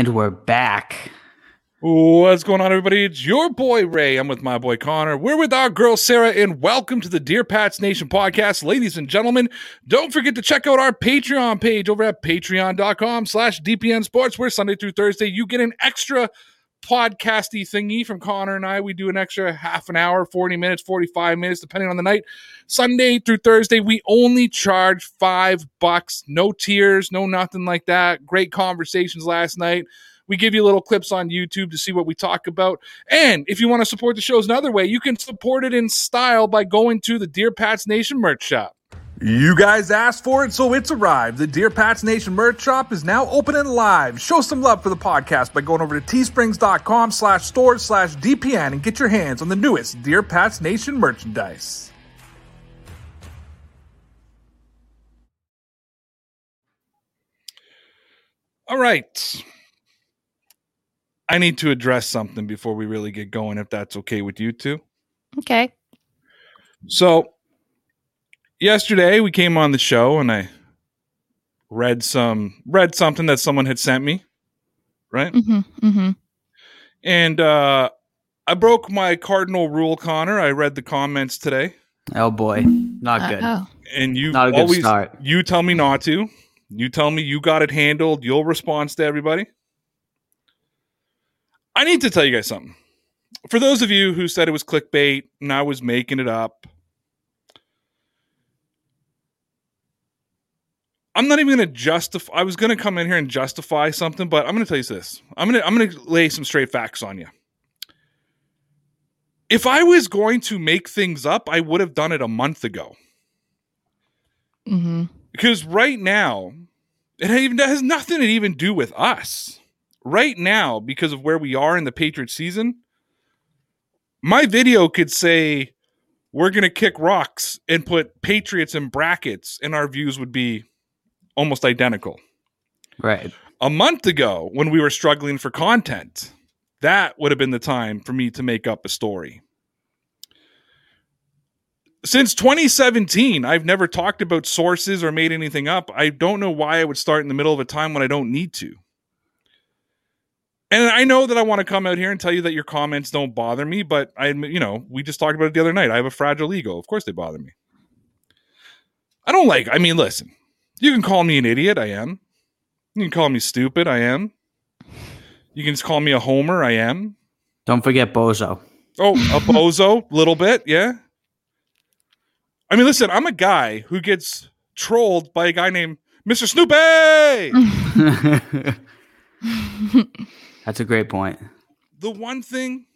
And we're back. What's going on, everybody? It's your boy Ray. I'm with my boy Connor. We're with our girl Sarah, and welcome to the Dear Pats Nation podcast. Ladies and gentlemen, don't forget to check out our Patreon page over at patreon.com slash DPN Sports, where Sunday through Thursday you get an extra podcasty thingy from Connor and I. We do an extra half an hour, 40 minutes, 45 minutes, depending on the night. Sunday through Thursday, we only charge five bucks. No tears, no nothing like that. Great conversations last night. We give you little clips on YouTube to see what we talk about. And if you want to support the shows another way, you can support it in style by going to the Dear Pats Nation merch shop. You guys asked for it, so it's arrived. The Dear Pats Nation merch shop is now open and live. Show some love for the podcast by going over to teesprings.com slash stores slash DPN and get your hands on the newest Dear Pats Nation merchandise. All right. I need to address something before we really get going, if that's okay with you two. Okay. So, yesterday we came on the show and I read some read something that someone had sent me, right? Mm-hmm. Mm-hmm. And uh I broke my cardinal rule, Connor. I read the comments today, Oh boy, not good. Oh. and you Not a good always start. you tell me not to. You tell me you got it handled. You'll respond to everybody. I need to tell you guys something. For those of you who said it was clickbait and I was making it up, I'm not even going to justify. I was going to come in here and justify something, but I'm going to tell you this. I'm going to I'm going to lay some straight facts on you. If I was going to make things up, I would have done it a month ago. Mm-hmm. Because right now, it even it has nothing to even do with us. Right now, because of where we are in the Patriots season, my video could say we're gonna kick rocks and put Patriots in brackets, and our views would be almost identical. Right. A month ago, when we were struggling for content, that would have been the time for me to make up a story. Since 2017, I've never talked about sources or made anything up. I don't know why I would start in the middle of a time when I don't need to. And I know that I want to come out here and tell you that your comments don't bother me, but I admit, you know, we just talked about it the other night. I have a fragile ego. Of course they bother me. I don't like, I mean, listen, you can call me an idiot. I am. You can call me stupid. I am. You can just call me a homer. I am. Don't forget Bozo. Oh, a bozo, little bit, yeah. I mean, listen, I'm a guy who gets trolled by a guy named Mr. Snoopy. That's a great point. the one thing,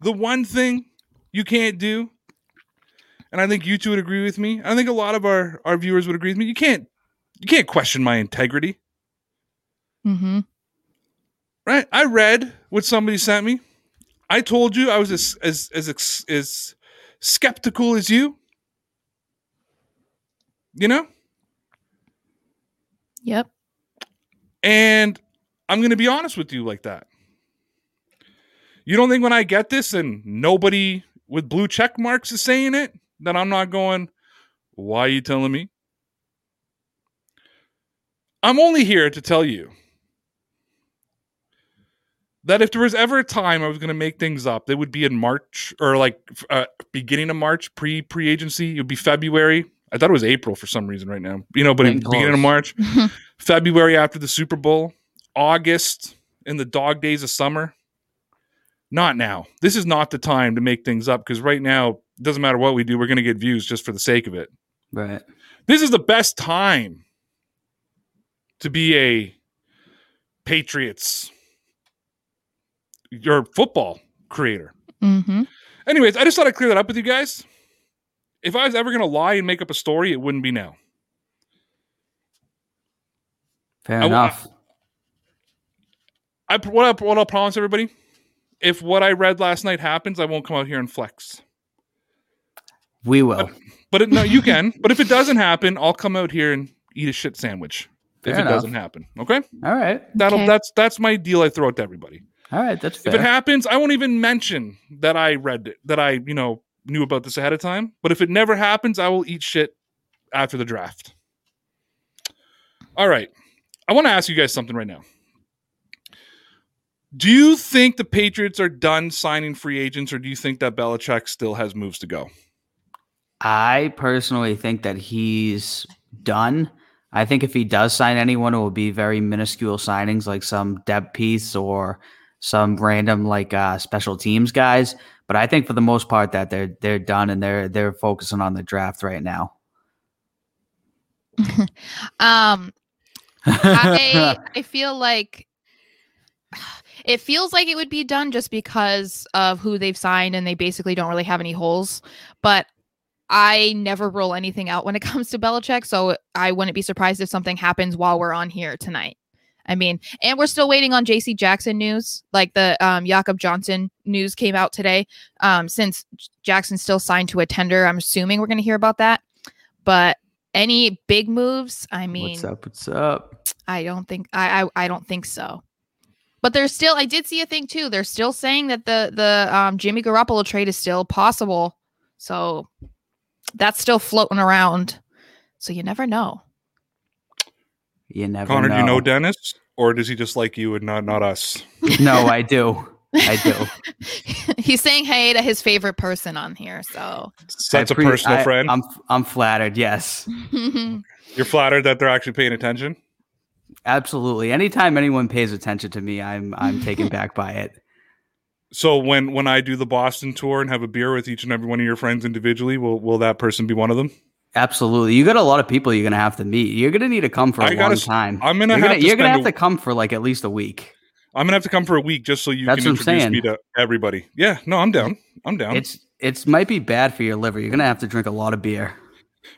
the one thing you can't do, and I think you two would agree with me. I think a lot of our our viewers would agree with me. You can't you can't question my integrity, Mm-hmm. right? I read what somebody sent me. I told you I was as as as as skeptical as you. You know, Yep. And I'm going to be honest with you like that. You don't think when I get this and nobody with blue check marks is saying it, that I'm not going, why are you telling me? I'm only here to tell you that if there was ever a time I was going to make things up, it would be in March or like uh, beginning of March, pre pre agency. It would be February. I thought it was April for some reason right now, you know, but in beginning of. March, February after the Super Bowl, August in the dog days of summer. Not now. This is not the time to make things up because right now, it doesn't matter what we do, we're going to get views just for the sake of it. Right. This is the best time to be a Patriots, your football creator. Mm-hmm. Anyways, I just thought I'd clear that up with you guys. if I was ever going to lie and make up a story, it wouldn't be now. Fair I- enough. I what I, what I'll promise everybody, if what I read last night happens, I won't come out here and flex. we will. But it, no, you can. But if it doesn't happen, I'll come out here and eat a shit sandwich. Fair if it doesn't happen, okay? All right. That'll Okay. that's that's my deal. I throw it to everybody. All right. That's fair. If it happens, I won't even mention that I read it, that I you know knew about this ahead of time. But if it never happens, I will eat shit after the draft. All right, I want to ask you guys something right now. Do you think the Patriots are done signing free agents, or do you think that Belichick still has moves to go? I personally think that he's done. I think if he does sign anyone, it will be very minuscule signings, like some depth piece or some random like uh, special teams guys. But I think for the most part that they're they're done and they're they're focusing on the draft right now. Um, I I feel like it feels like it would be done just because of who they've signed and they basically don't really have any holes. But I never rule anything out when it comes to Belichick, so I wouldn't be surprised if something happens while we're on here tonight. I mean, and we're still waiting on JC Jackson news. Like the um Jakob Johnson news came out today. Um, since Jackson's still signed to a tender, I'm assuming we're gonna hear about that. But any big moves, I mean what's up? What's up? I don't think I, I I don't think so. But there's still I did see a thing too. They're still saying that the the um, Jimmy Garoppolo trade is still possible. So that's still floating around. So you never know. You never Connor, know. do you know Dennis, or does he just like you and not not us? no, I do. I do. He's saying hey to his favorite person on here. So That's I a pre- personal I- friend. I'm I'm flattered. Yes, You're flattered that they're actually paying attention. absolutely. Anytime anyone pays attention to me, I'm I'm taken back by it. So when when I do the Boston tour and have a beer with each and every one of your friends individually, will will that person be one of them? Absolutely. You got a lot of people you're gonna have to meet. You're gonna need to come for a I gotta long time. I'm gonna you're have gonna, to you're gonna have a- to come for like at least a week. I'm gonna have to come for a week just so you That's can introduce me to everybody. Yeah, no, I'm down. I'm down. It's it's might be bad for your liver. You're gonna have to drink a lot of beer.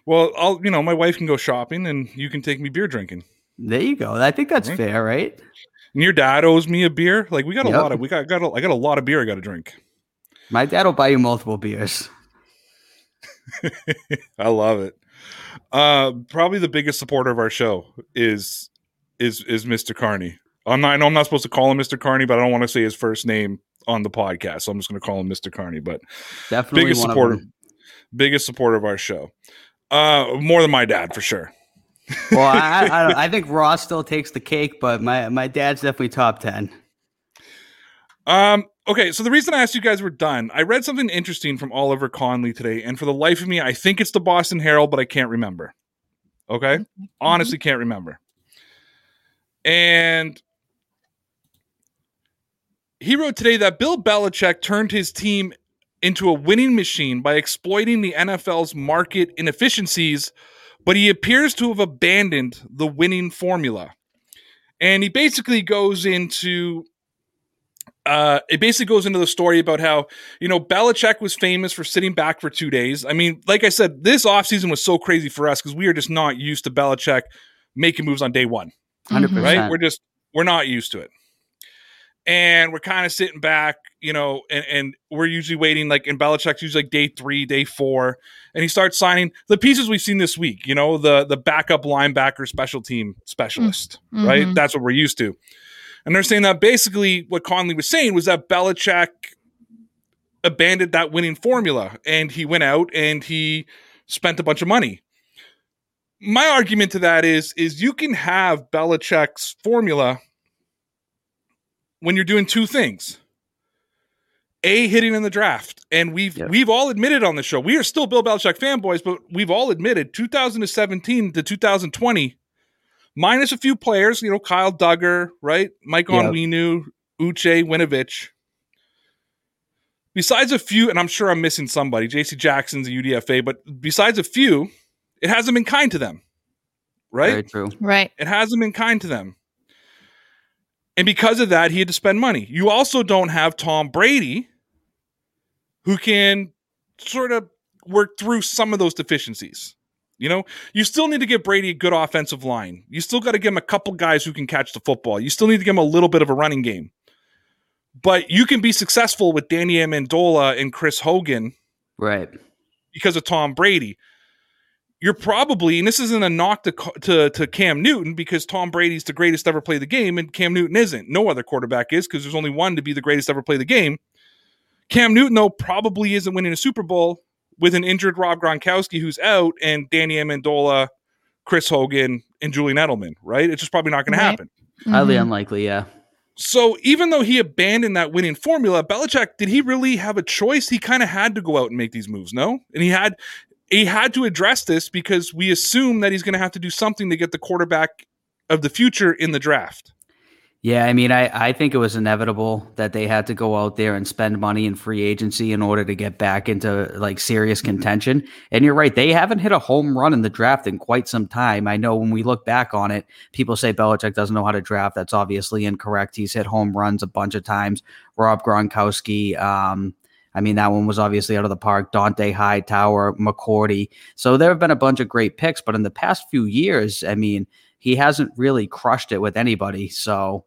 well, I'll you know my wife can go shopping and you can take me beer drinking. There you go. I think that's Right. fair, right? And your dad owes me a beer. Like we got a Yep. lot of we got got a, I got a lot of beer I got to drink. My dad will buy you multiple beers. I love it. Uh, probably the biggest supporter of our show is is is Mr. Carney. I'm not. I know I'm not supposed to call him Mr. Carney, but I don't want to say his first name on the podcast, so I'm just going to call him Mr. Carney. But Definitely biggest supporter, biggest supporter of our show. Uh, more than my dad for sure. Well, I, I, I, think Ross still takes the cake, but my my dad's definitely top ten. Um, okay, so the reason I asked you guys were done, I read something interesting from Oliver Conley today, and for the life of me, I think it's the Boston Herald, but I can't remember. Okay, honestly, can't remember. And he wrote today that Bill Belichick turned his team into a winning machine by exploiting the NFL's market inefficiencies, but he appears to have abandoned the winning formula. And he basically goes into uh, it basically goes into the story about how, you know, Belichick was famous for sitting back for two days. I mean, like I said, this offseason was so crazy for us because we are just not used to Belichick making moves on day one, 100 Mhm. right? We're just, we're not used to it. And we're kind of sitting back, you know, and, and we're usually waiting, like in Belichick's usually like day three, day four, and he starts signing the pieces we've seen this week, you know, the the backup linebacker special team specialist, right? Mhm. That's what we're used to. And they're saying that basically what Conley was saying was that Belichick abandoned that winning formula and he went out and he spent a bunch of money. My argument to that is is you can have Belichick's formula when you're doing two things. A hitting in the draft. And we've Yep. we've all admitted on the show. We are still Bill Belichick fanboys, but we've all admitted 2017 to 2020 minus a few players, you know, Kyle Dugger, right? Mike Yep. Onwenu, Uche, Winovich. Besides a few, and I'm sure I'm missing somebody, JC Jackson's a UDFA, but besides a few, it hasn't been kind to them, right? Very true. Right. It hasn't been kind to them. And because of that, he had to spend money. You also don't have Tom Brady, who can sort of work through some of those deficiencies. You know, you still need to give Brady a good offensive line. You still got to give him a couple guys who can catch the football. You still need to give him a little bit of a running game. But you can be successful with Danny Amendola and Chris Hogan, right? Because of Tom Brady. You're probably, and this isn't a knock to, to, to Cam Newton because Tom Brady's the greatest ever play the game, and Cam Newton isn't. No other quarterback is because there's only one to be the greatest ever play the game. Cam Newton, though, probably isn't winning a Super Bowl with an injured Rob Gronkowski who's out and Danny Amendola, Chris Hogan, and Julian Edelman, right? It's just probably not going right. to happen. Mm-hmm. Highly unlikely, yeah. So even though he abandoned that winning formula, Belichick, did he really have a choice? He kind of had to go out and make these moves, no? And he had he had to address this because we assume that he's going to have to do something to get the quarterback of the future in the draft. Yeah, I mean, I, I think it was inevitable that they had to go out there and spend money in free agency in order to get back into like serious contention. And you're right, they haven't hit a home run in the draft in quite some time. I know when we look back on it, people say Belichick doesn't know how to draft. That's obviously incorrect. He's hit home runs a bunch of times. Rob Gronkowski, um, I mean, that one was obviously out of the park. Dont'a Hightower, McCourty. So there have been a bunch of great picks, but in the past few years, I mean, he hasn't really crushed it with anybody. So,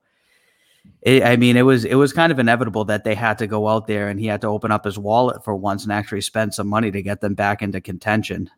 it, I mean, it was it was kind of inevitable that they had to go out there and he had to open up his wallet for once and actually spend some money to get them back into contention.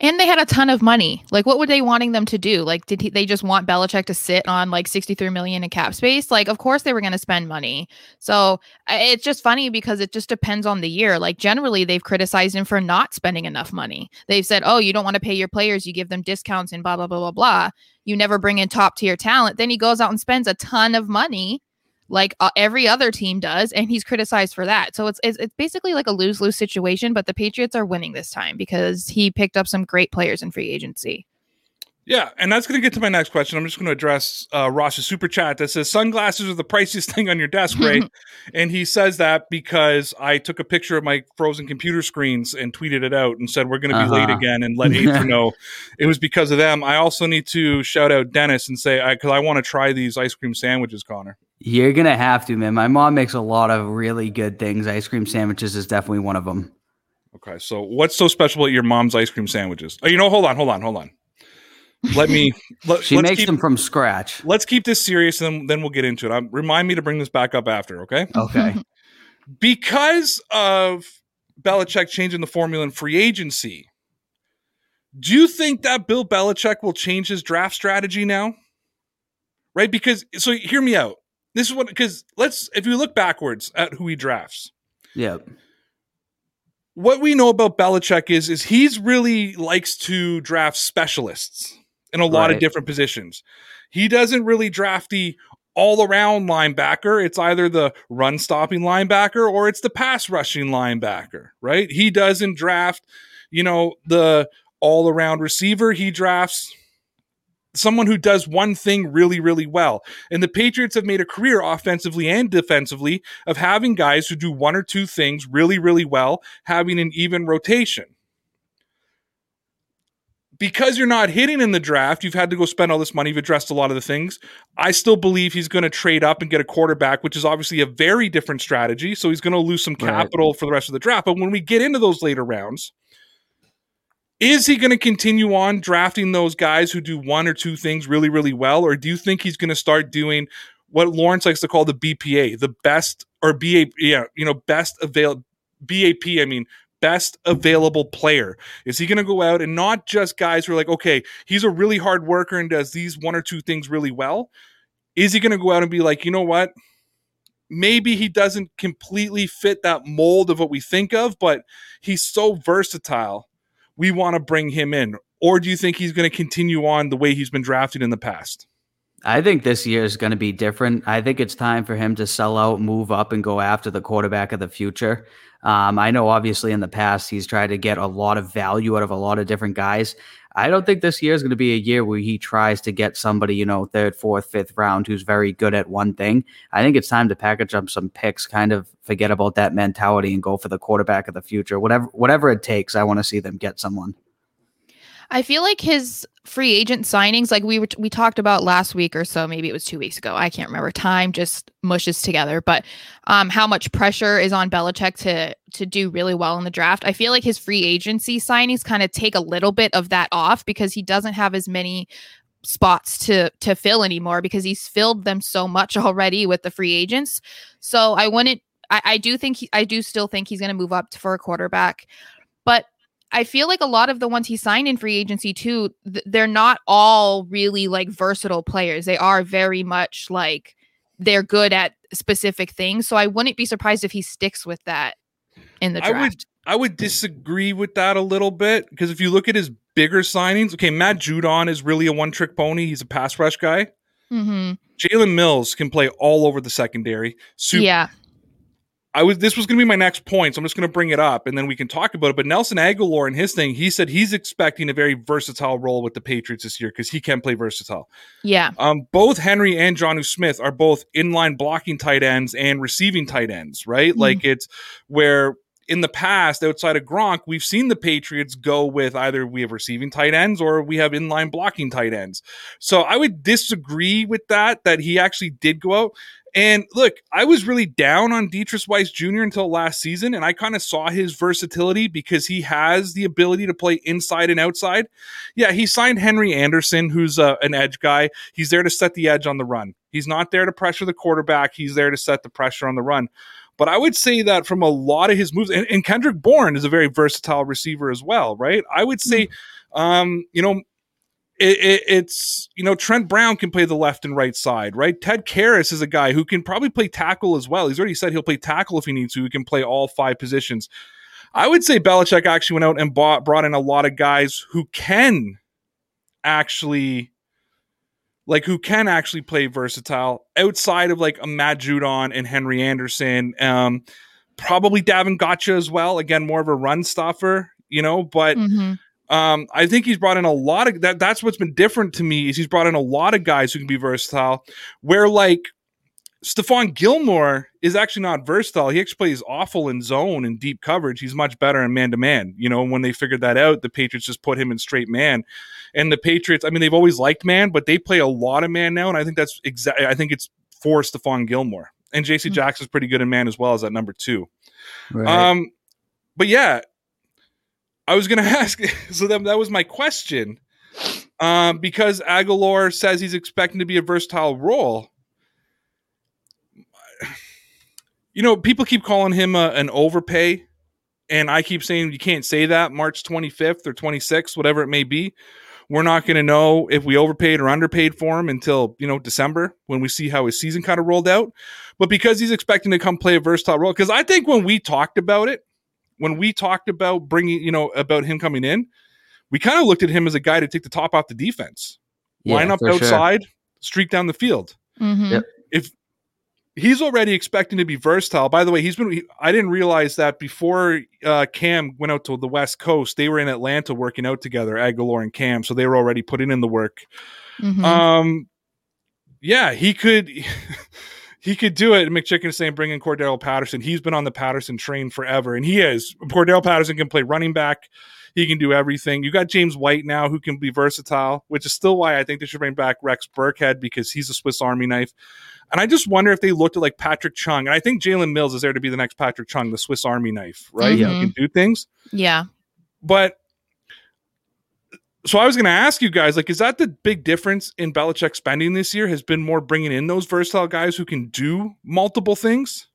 And they had a ton of money. Like, what were they wanting them to do? Like, did he, they just want Belichick to sit on like 63 million in cap space? Like, of course they were going to spend money. So it's just funny because it just depends on the year. Like, generally, they've criticized him for not spending enough money. They've said, oh, you don't want to pay your players, you give them discounts and blah, blah, blah, blah, blah. You never bring in top tier talent. Then he goes out and spends a ton of money like uh, every other team does and he's criticized for that. So it's, it's it's basically like a lose-lose situation but the patriots are winning this time because he picked up some great players in free agency Yeah, and that's going to get to my next question. I'm just going to address uh, Ross's super chat that says sunglasses are the priciest thing on your desk, right? and he says that because I took a picture of my frozen computer screens and tweeted it out and said we're going to be Uh-huh. late again and let Aether know it was because of them. I also need to shout out Dennis and say because I, want to try these ice cream sandwiches, Connor. You're gonna have to, man. My mom makes a lot of really good things. Ice cream sandwiches is definitely one of them. Okay, so what's so special about your mom's ice cream sandwiches? Oh, you know, hold on, hold on, hold on. Let me. Let, She let's makes keep, them from scratch. Let's keep this serious, and then, then we'll get into it. Um, remind me to bring this back up after, okay? Okay. because of Belichick changing the formula in free agency, do you think that Bill Belichick will change his draft strategy now? Right? Because, so hear me out. This is what, because let's, if you look backwards at who he drafts, Yeah. what we know about Belichick is, is he's really likes to draft specialists in a lot of different positions. He doesn't really draft the all around linebacker. It's either the run stopping linebacker or it's the pass rushing linebacker, right? He doesn't draft, you know, the all around receiver. He drafts someone who does one thing really, really well. And the Patriots have made a career offensively and defensively of having guys who do one or two things really, really well, having an even rotation because you're not hitting in the draft, you've had to go spend all this money. You've addressed a lot of the things. I still believe he's going to trade up and get a quarterback, which is obviously a very different strategy. So he's going to lose some Right. capital for the rest of the draft. But when we get into those later rounds, is he going to continue on drafting those guys who do one or two things really, really well? Or do you think he's going to start doing what Lawrence likes to call the BPA, the best or BA, yeah, you know, best available BAP, I mean, best available player? Is he going to go out and not just guys who are like, okay, he's a really hard worker and does these one or two things really well? Is he going to go out and be like, you know what? Maybe he doesn't completely fit that mold of what we think of, but he's so versatile. We want to bring him in. Or do you think he's going to continue on the way he's been drafted in the past? I think this year is going to be different. I think it's time for him to sell out, move up, and go after the quarterback of the future. Um, I know, obviously, in the past, he's tried to get a lot of value out of a lot of different guys. I don't think this year is going to be a year where he tries to get somebody, you know, third, fourth, fifth round who's very good at one thing. I think it's time to package up some picks, kind of forget about that mentality and go for the quarterback of the future. Whatever, whatever it takes, I want to see them get someone. I feel like his free agent signings, like we were we talked about last week or so, maybe it was two weeks ago. I can't remember. Time just mushes together. But um, how much pressure is on Belichick to to do really well in the draft? I feel like his free agency signings kind of take a little bit of that off because he doesn't have as many spots to to fill anymore because he's filled them so much already with the free agents. So I wouldn't. I, I do think he, I do still think he's going to move up for a quarterback, but I feel like a lot of the ones he signed in free agency too, th- they're not all really like versatile players. They are very much like they're good at specific things. So I wouldn't be surprised if he sticks with that in the draft. I would I would disagree with that a little bit because if you look at his bigger signings, okay, Matt Judon is really a one trick pony. He's a pass rush guy. mm-hmm. Jalen Mills can play all over the secondary. Super, Yeah. I was this was going to be my next point, so I'm just going to bring it up and then we can talk about it. But Nelson Agholor and his thing, he said he's expecting a very versatile role with the Patriots this year because he can play versatile. Yeah. Um, both Henry and Jonnu Smith are both inline blocking tight ends and receiving tight ends, right? Mhm. Like it's where in the past, outside of Gronk, we've seen the Patriots go with either we have receiving tight ends or we have inline blocking tight ends. So I would disagree with that, that he actually did go out. And look, I was really down on Deatrich Wise Jr. until last season, and I kind of saw his versatility because he has the ability to play inside and outside. Yeah, he signed Henry Anderson, who's uh, an edge guy. He's there to set the edge on the run. He's not there to pressure the quarterback. He's there to set the pressure on the run. But I would say that from a lot of his moves, and, and Kendrick Bourne is a very versatile receiver as well, right? I would say, um, you know, it, it, it's you know Trent Brown can play the left and right side, right? Ted Karras is a guy who can probably play tackle as well. He's already said he'll play tackle if he needs to. He can play all five positions. I would say Belichick actually went out and bought brought in a lot of guys who can actually like who can actually play versatile outside of like a Matt Judon and Henry Anderson. Um, probably Davon Godchaux as well. Again, more of a run stuffer, you know, but hmm um, I think he's brought in a lot of that. That's what's been different to me is he's brought in a lot of guys who can be versatile. Where like Stephon Gilmore is actually not versatile. He actually plays awful in zone and deep coverage. He's much better in man to man. You know, when they figured that out, the Patriots just put him in straight man. And the Patriots, I mean, they've always liked man, but they play a lot of man now, and I think that's exactly. I think it's for Stephon Gilmore and J.C. Hmm. Jackson's pretty good in man as well as at number two. Right. Um, but yeah, I was gonna ask. So that that was my question. Um, because Agholor says he's expecting to be a versatile role. You know, people keep calling him a, an overpay, and I keep saying you can't say that. March 25th or 26th, whatever it may be, we're not going to know if we overpaid or underpaid for him until you know December when we see how his season kind of rolled out. But because he's expecting to come play a versatile role, because I think when we talked about it, when we talked about bringing, you know, about him coming in, we kind of looked at him as a guy to take the top off the defense, Yeah, line up for sure. outside, streak down the field. hmm Yep. If he's already expecting to be versatile, by the way, he's been. He, I didn't realize that before uh, Cam went out to the West Coast, they were in Atlanta working out together, Agholor and Cam, so they were already putting in the work. hmm Um, yeah, he could. He could do it. McChicken is saying bring in Cordarrelle Patterson. He's been on the Patterson train forever, and he is. Cordarrelle Patterson can play running back. He can do everything. You got James White now who can be versatile, which is still why I think they should bring back Rex Burkhead because he's a Swiss Army knife. And I just wonder if they looked at like Patrick Chung, and I think Jalen Mills is there to be the next Patrick Chung, the Swiss Army knife, right? Mhm. He can do things Yeah. but so I was going to ask you guys, like, is that the big difference in Belichick spending this year? Has been more bringing in those versatile guys who can do multiple things?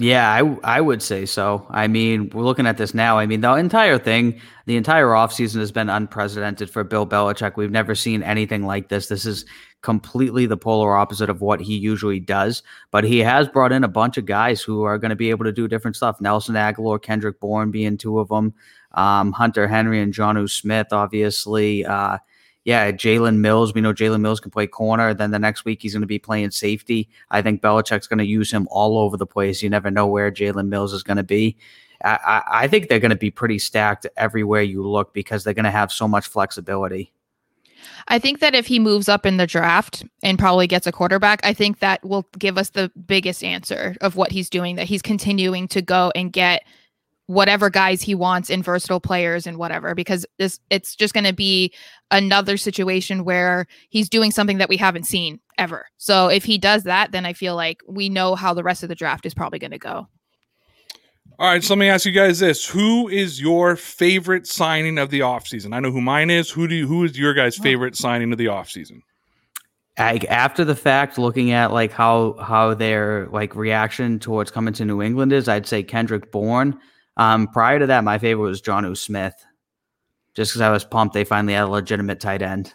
Yeah, I I would say so. I mean, we're looking at this now. I mean, the entire thing, the entire offseason has been unprecedented for Bill Belichick. We've never seen anything like this. This is completely the polar opposite of what he usually does. But he has brought in a bunch of guys who are going to be able to do different stuff. Nelson Agholor, Kendrick Bourne being two of them, um, Hunter Henry and John Smith, obviously. Uh, yeah, Jalen Mills. We know Jalen Mills can play corner. Then the next week he's going to be playing safety. I think Belichick's going to use him all over the place. You never know where Jalen Mills is going to be. I, I think they're going to be pretty stacked everywhere you look because they're going to have so much flexibility. I think that if he moves up in the draft and probably gets a quarterback, I think that will give us the biggest answer of what he's doing, that he's continuing to go and get whatever guys he wants in versatile players and whatever because this it's just going to be another situation where he's doing something that we haven't seen ever. So if he does that, then I feel like we know how the rest of the draft is probably going to go. All right, so let me ask you guys this: Who is your favorite signing of the offseason? I know who mine is. Who do you, who is your guys' favorite signing of the offseason? Like after the fact, looking at like how how their like reaction towards coming to New England is, I'd say Kendrick Bourne. Um, prior to that, my favorite was Jonnu Smith, just because I was pumped they finally had a legitimate tight end.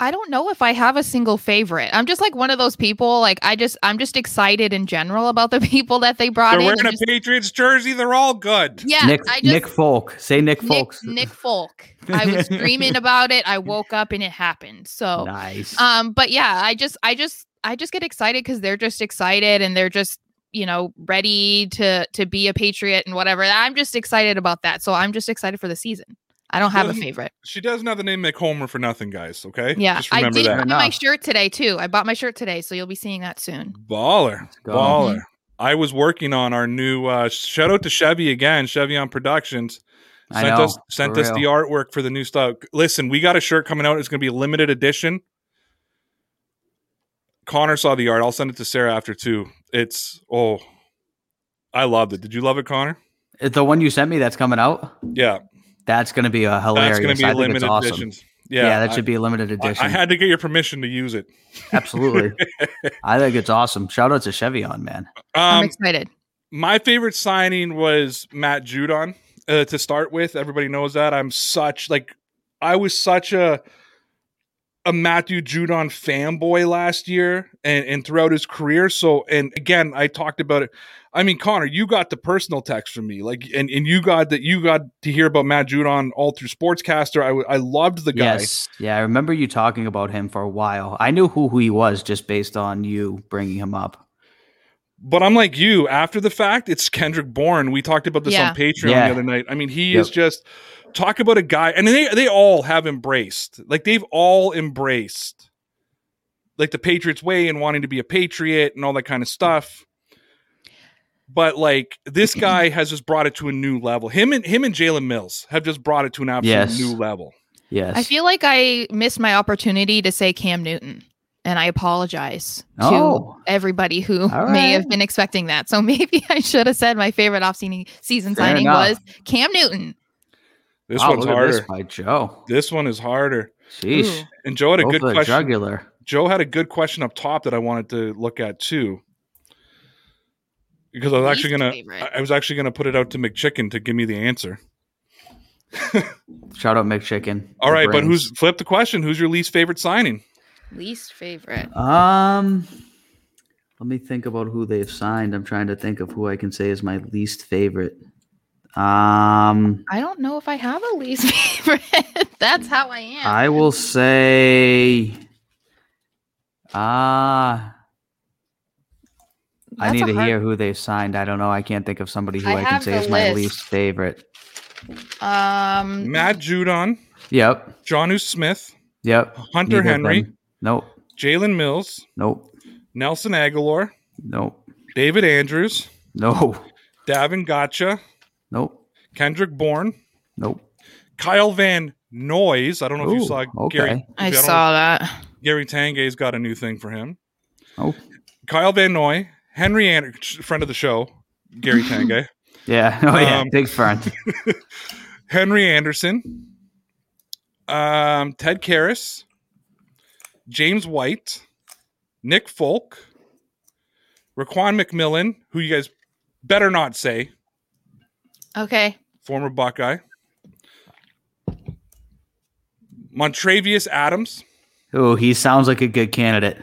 I don't know if I have a single favorite. I'm just like one of those people. Like I just, I'm just excited in general about the people that they brought in. They're in. wearing a just- Patriots jersey. They're all good. yeah, Nick I just, Nick Folk, say Nick Nick, Folk. Nick Folk. I was dreaming about it. I woke up and it happened. So, nice. um, but yeah, I just, I just, I just get excited because they're just excited and they're just, you know, ready to to be a patriot and whatever. I'm just excited about that. So I'm just excited for the season. I don't have a favorite. She doesn't have the name Mick Homer for nothing, guys. Okay, Yeah, just I did that. buy my shirt today too. I bought my shirt today, so you'll be seeing that soon. Baller, go. baller. I was working on our new. uh Shout out to Chevy again, Chevy on Productions. Sent know, us sent for us the artwork for the new stuff. Listen, we got a shirt coming out. It's going to be a limited edition. Connor saw the art. I'll send it to Sarah after too. It's oh, I loved it. Did you love it, Connor? the one you sent me that's coming out. Yeah, That's going to be a hilarious. that's going to be I a think it's limited awesome. edition. Yeah, Yeah, that I- should be a limited edition. I had to get your permission to use it. Absolutely. I think it's awesome. Shout out to Chevy on man. I'm Um, excited. my favorite signing was Matt Judon uh, to start with. Everybody knows that. I'm such like I was such a a Matthew Judon fanboy last year and, and throughout his career. So and again, I talked about it. I mean, Connor, you got the personal text from me, like, and, and you got that you got to hear about Matt Judon all through Sportscaster. I I loved the guy. Yes. Yeah, I remember you talking about him for a while. I knew who, who he was just based on you bringing him up. But I'm like you. After the fact, it's Kendrick Bourne. We talked about this Yeah. on Patreon Yeah. the other night. I mean, he Yep. is just talk about a guy, and they they all have embraced, like they've all embraced, like the Patriots way and wanting to be a patriot and all that kind of stuff. But like this guy has just brought it to a new level. Him and him and Jalen Mills have just brought it to an absolute Yes. new level. Yes. I feel like I missed my opportunity to say Cam Newton, and I apologize Oh. to everybody who All may have been expecting that. So maybe I should have said my favorite off-season season signing enough. was Cam Newton. This Wow, one's look harder. This This, by Joe. This one is harder. Sheesh. And Joe had a Go good question. jugular. Joe had a good question up top that I wanted to look at too. Because I was Least actually gonna favorite. I- I was actually gonna put it out to McChicken to give me the answer. Shout out McChicken. All right, The but who's flip the question? Who's your least favorite signing? Least favorite. Um, let me think about who they've signed. I'm trying to think of who I can say is my least favorite. Um, I don't know if I have a least favorite. That's how I am. I will say, ah, I need to hard- hear who they've signed. I don't know. I can't think of somebody who I I, can say the is my least favorite. Um, Matt Judon, Yep. Jonnu Smith, Yep. Hunter Neither Henry, them. Nope. Jalen Mills, Nope. Nelson Agholor, Nope. David Andrews, No. Davon Godchaux, Nope. Kendrick Bourne, Nope. Kyle Van Noyes. I don't know if you saw okay. Gary. I don't know- saw that. Gary Tanguay's got a new thing for him. Oh. Kyle Van Noy, Henry Anderson, friend of the show, Gary Tanguay, Yeah. Oh yeah. Um, Big friend. Henry Anderson, um, Ted Karras, James White, Nick Folk, Raekwon McMillan, who you guys better not say, Okay. former Buckeye, Montravius Adams, Oh, he sounds like a good candidate.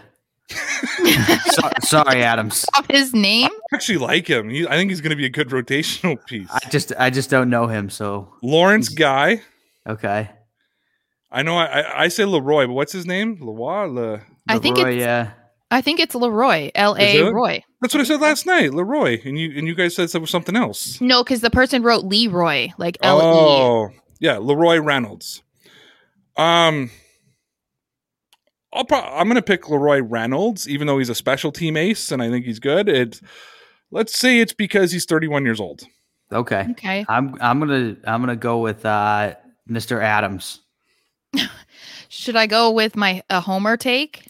so, sorry, Adams. Off his name. I actually like him. He, I think he's going to be a good rotational piece. I just I just don't know him, so Lawrence Guy. okay. I know I, I, I say Leroy, but what's his name? Leroy? Le... I think Leroy, it's yeah. I think it's Leroy. L A Is it? Roy. That's what I said last night, Leroy. And you and you guys said it was something else. No, because the person wrote Leroy, like L E. Oh, yeah, Leroy Reynolds. Um, I'll pro- I'm gonna pick Leroy Reynolds, even though he's a special team ace and I think he's good. It, let's say it's because he's 31 years old. Okay. Okay. I'm I'm gonna I'm gonna go with uh, Mr. Adams. Should I go with my a homer take?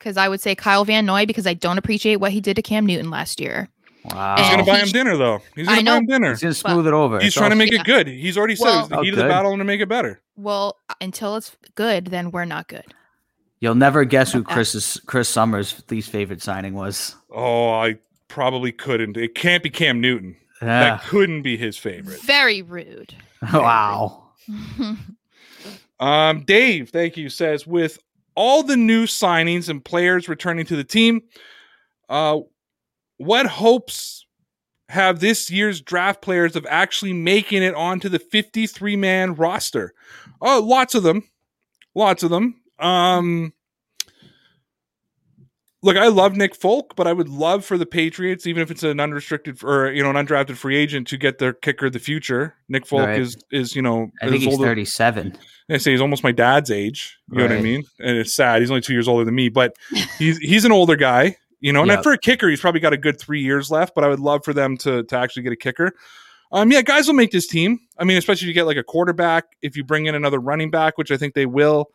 Because I would say Kyle Van Noy because I don't appreciate what he did to Cam Newton last year. Wow. He's gonna buy him dinner though. He's gonna buy him dinner. He's gonna smooth it over. He's It's trying to make Yeah. it good. He's already said Well- it's the Oh, heat of the battle and to make it better. Well, until it's good, then we're not good. You'll never guess who Chris's Chris Summers' least favorite signing was. Oh, I probably couldn't. It can't be Cam Newton. That Ah, couldn't be his favorite. Very rude. wow. Um, Dave, thank you, says with all the new signings and players returning to the team, uh, what hopes have this year's draft players of actually making it onto the 53 man roster? Oh, lots of them. Lots of them. Um, look, I love Nick Folk, but I would love for the Patriots, even if it's an unrestricted or you know an undrafted free agent, to get their kicker of the future. Nick Folk Right. is is you know I think he's older- 37. I say he's almost my dad's age. You know what I mean? And it's sad. He's only two years older than me, but he's he's an older guy. You know, and Yep. for a kicker, he's probably got a good three years left. But I would love for them to to actually get a kicker. Um, yeah, guys will make this team. I mean, especially if you get like a quarterback, if you bring in another running back, which I think they will.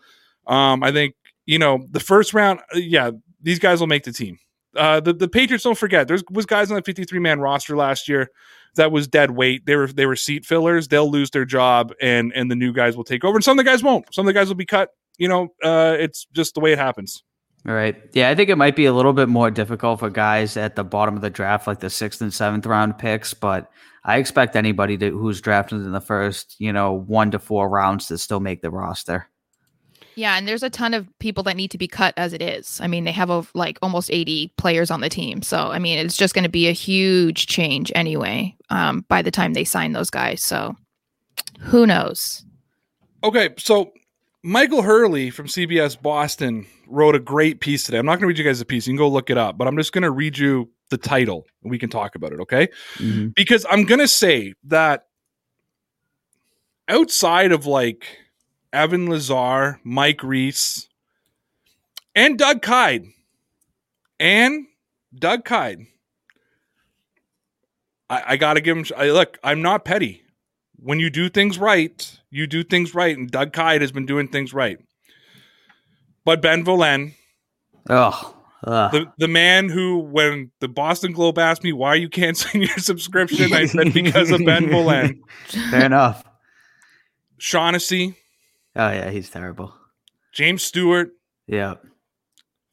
Um, I think you know the first round. uh, Yeah, these guys will make the team. Uh, the the Patriots don't forget. There's was guys on the 53 man roster last year that was dead weight. They were they were seat fillers. They'll lose their job, and and the new guys will take over. And some of the guys won't. Some of the guys will be cut. You know, uh, it's just the way it happens. All right. Yeah, I think it might be a little bit more difficult for guys at the bottom of the draft, like the sixth and seventh round picks. But I expect anybody to, who's drafted in the first, you know, one to four rounds to still make the roster. Yeah, and there's a ton of people that need to be cut as it is. I mean, they have a, like almost 80 players on the team. So, I mean, it's just going to be a huge change anyway um, by the time they sign those guys. So, who knows? Okay, so Michael Hurley from CBS Boston wrote a great piece today. I'm not going to read you guys the piece. You can go look it up, but I'm just going to read you the title and we can talk about it, okay? Mhm. Because I'm going to say that outside of like Evan Lazar, Mike Reiss, and Doug Kyed, and Doug Kyed, I, I got to give him. I, look, I'm not petty. When you do things right, you do things right, and Doug Kyed has been doing things right. But Ben Volin, Oh, ugh. the, the man who, when the Boston Globe asked me why you canceling your subscription, I said because of Ben Volin. fair enough. Shaughnessy, Oh yeah, he's terrible. James Stewart, Yeah.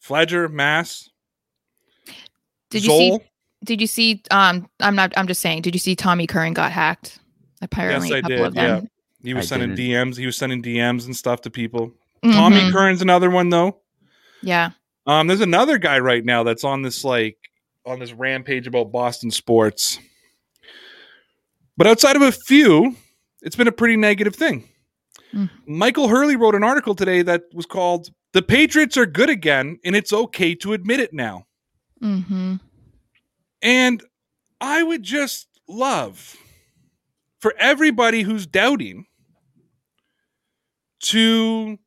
Felger, Mazz, Did you see? Did you see? Um, I'm not. I'm just saying. Did you see Tommy Curran got hacked? Apparently, Yes, I a couple did, of them. He was I sending didn't. DMs. He was sending DMs and stuff to people. Tommy Mhm. Curran's another one though. Yeah. Um, there's another guy right now that's on this like on this rampage about Boston sports. But outside of a few, it's been a pretty negative thing. Mm. Michael Hurley wrote an article today that was called "The Patriots Are Good Again, and It's Okay to Admit It Now." Mm-hmm. And I would just love for everybody who's doubting to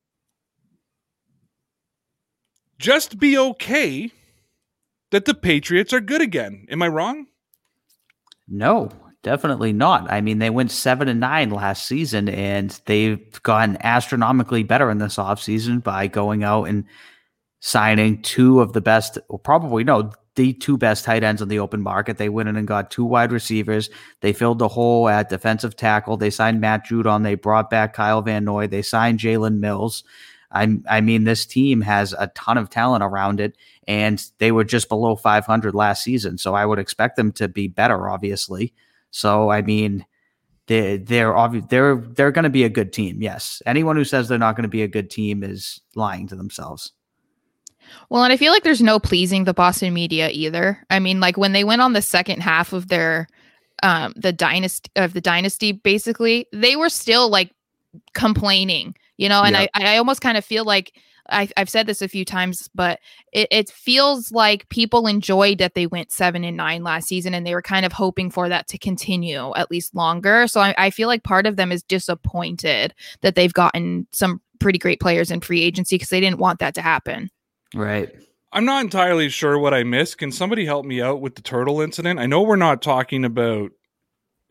just be okay that the Patriots are good again. Am I wrong? No, definitely not. I mean, they went seven and nine last season, and they've gotten astronomically better in this offseason by going out and signing two of the best, probably no, the two best tight ends on the open market. They went in and got two wide receivers. They filled the hole at defensive tackle. They signed Matt Judon. They brought back Kyle Van Noy. They signed Jalen Mills. I, I mean, this team has a ton of talent around it, and they were just below 500 last season. So I would expect them to be better, obviously. So I mean, they they're obvi- they're they're going to be a good team. Yes, anyone who says they're not going to be a good team is lying to themselves. Well, and I feel like there's no pleasing the Boston media either. I mean, like when they went on the second half of their um the dynasty of the dynasty, basically, they were still like complaining, you know, and Yeah. I, I almost kind of feel like I, I've said this a few times, but it, it feels like people enjoyed that they went seven and nine last season and they were kind of hoping for that to continue at least longer. So I, I feel like part of them is disappointed that they've gotten some pretty great players in free agency because they didn't want that to happen. Right. I'm not entirely sure what I missed. Can somebody help me out with the turtle incident? I know we're not talking about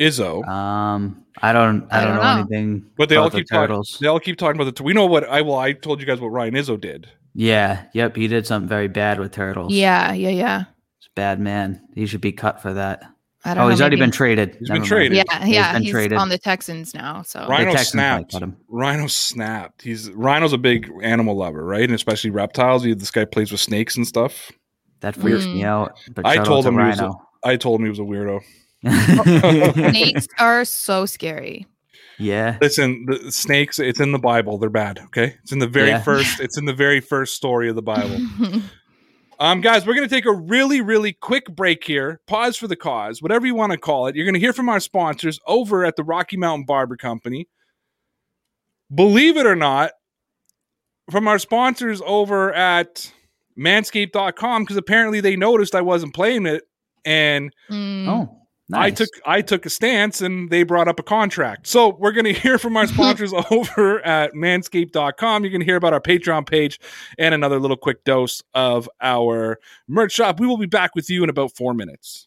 Izzo. Um, I don't, I, I don't, don't know, know. anything. But they all about the keep talking. They all keep talking about the. We know what I well. I told you guys what Ryan Izzo did. Yeah, yep. He did something very bad with turtles. Yeah, yeah, yeah. He's a bad man. He should be cut for that. I don't Oh, know. he's already been traded. He's been Never mind. traded. Yeah, yeah. been He's traded. on the Texans now. So Rhino Texans snapped. him. Rhino snapped. He's Rhino's a big animal lover, right? And especially reptiles. He, this guy plays with snakes and stuff. That freaks Mm. me out. But I shout out told to him he was a- Rhino. I told him he was a weirdo. snakes are so scary. yeah. Listen, the snakes. It's in the Bible. They're bad. Okay, it's in the very Yeah. first. It's in the very first story of the Bible. Um, guys, we're going to take a really, really quick break here. Pause for the cause, whatever you want to call it. You're going to hear from our sponsors over at the Rocky Mountain Barber Company. Believe it or not, from our sponsors over at manscaped.com, because apparently they noticed I wasn't playing it. And Mm. Oh, I took I took a stance and they brought up a contract. So we're going to hear from our sponsors over at manscaped.com. You can hear about our Patreon page and another little quick dose of our merch shop. We will be back with you in about 4 minutes.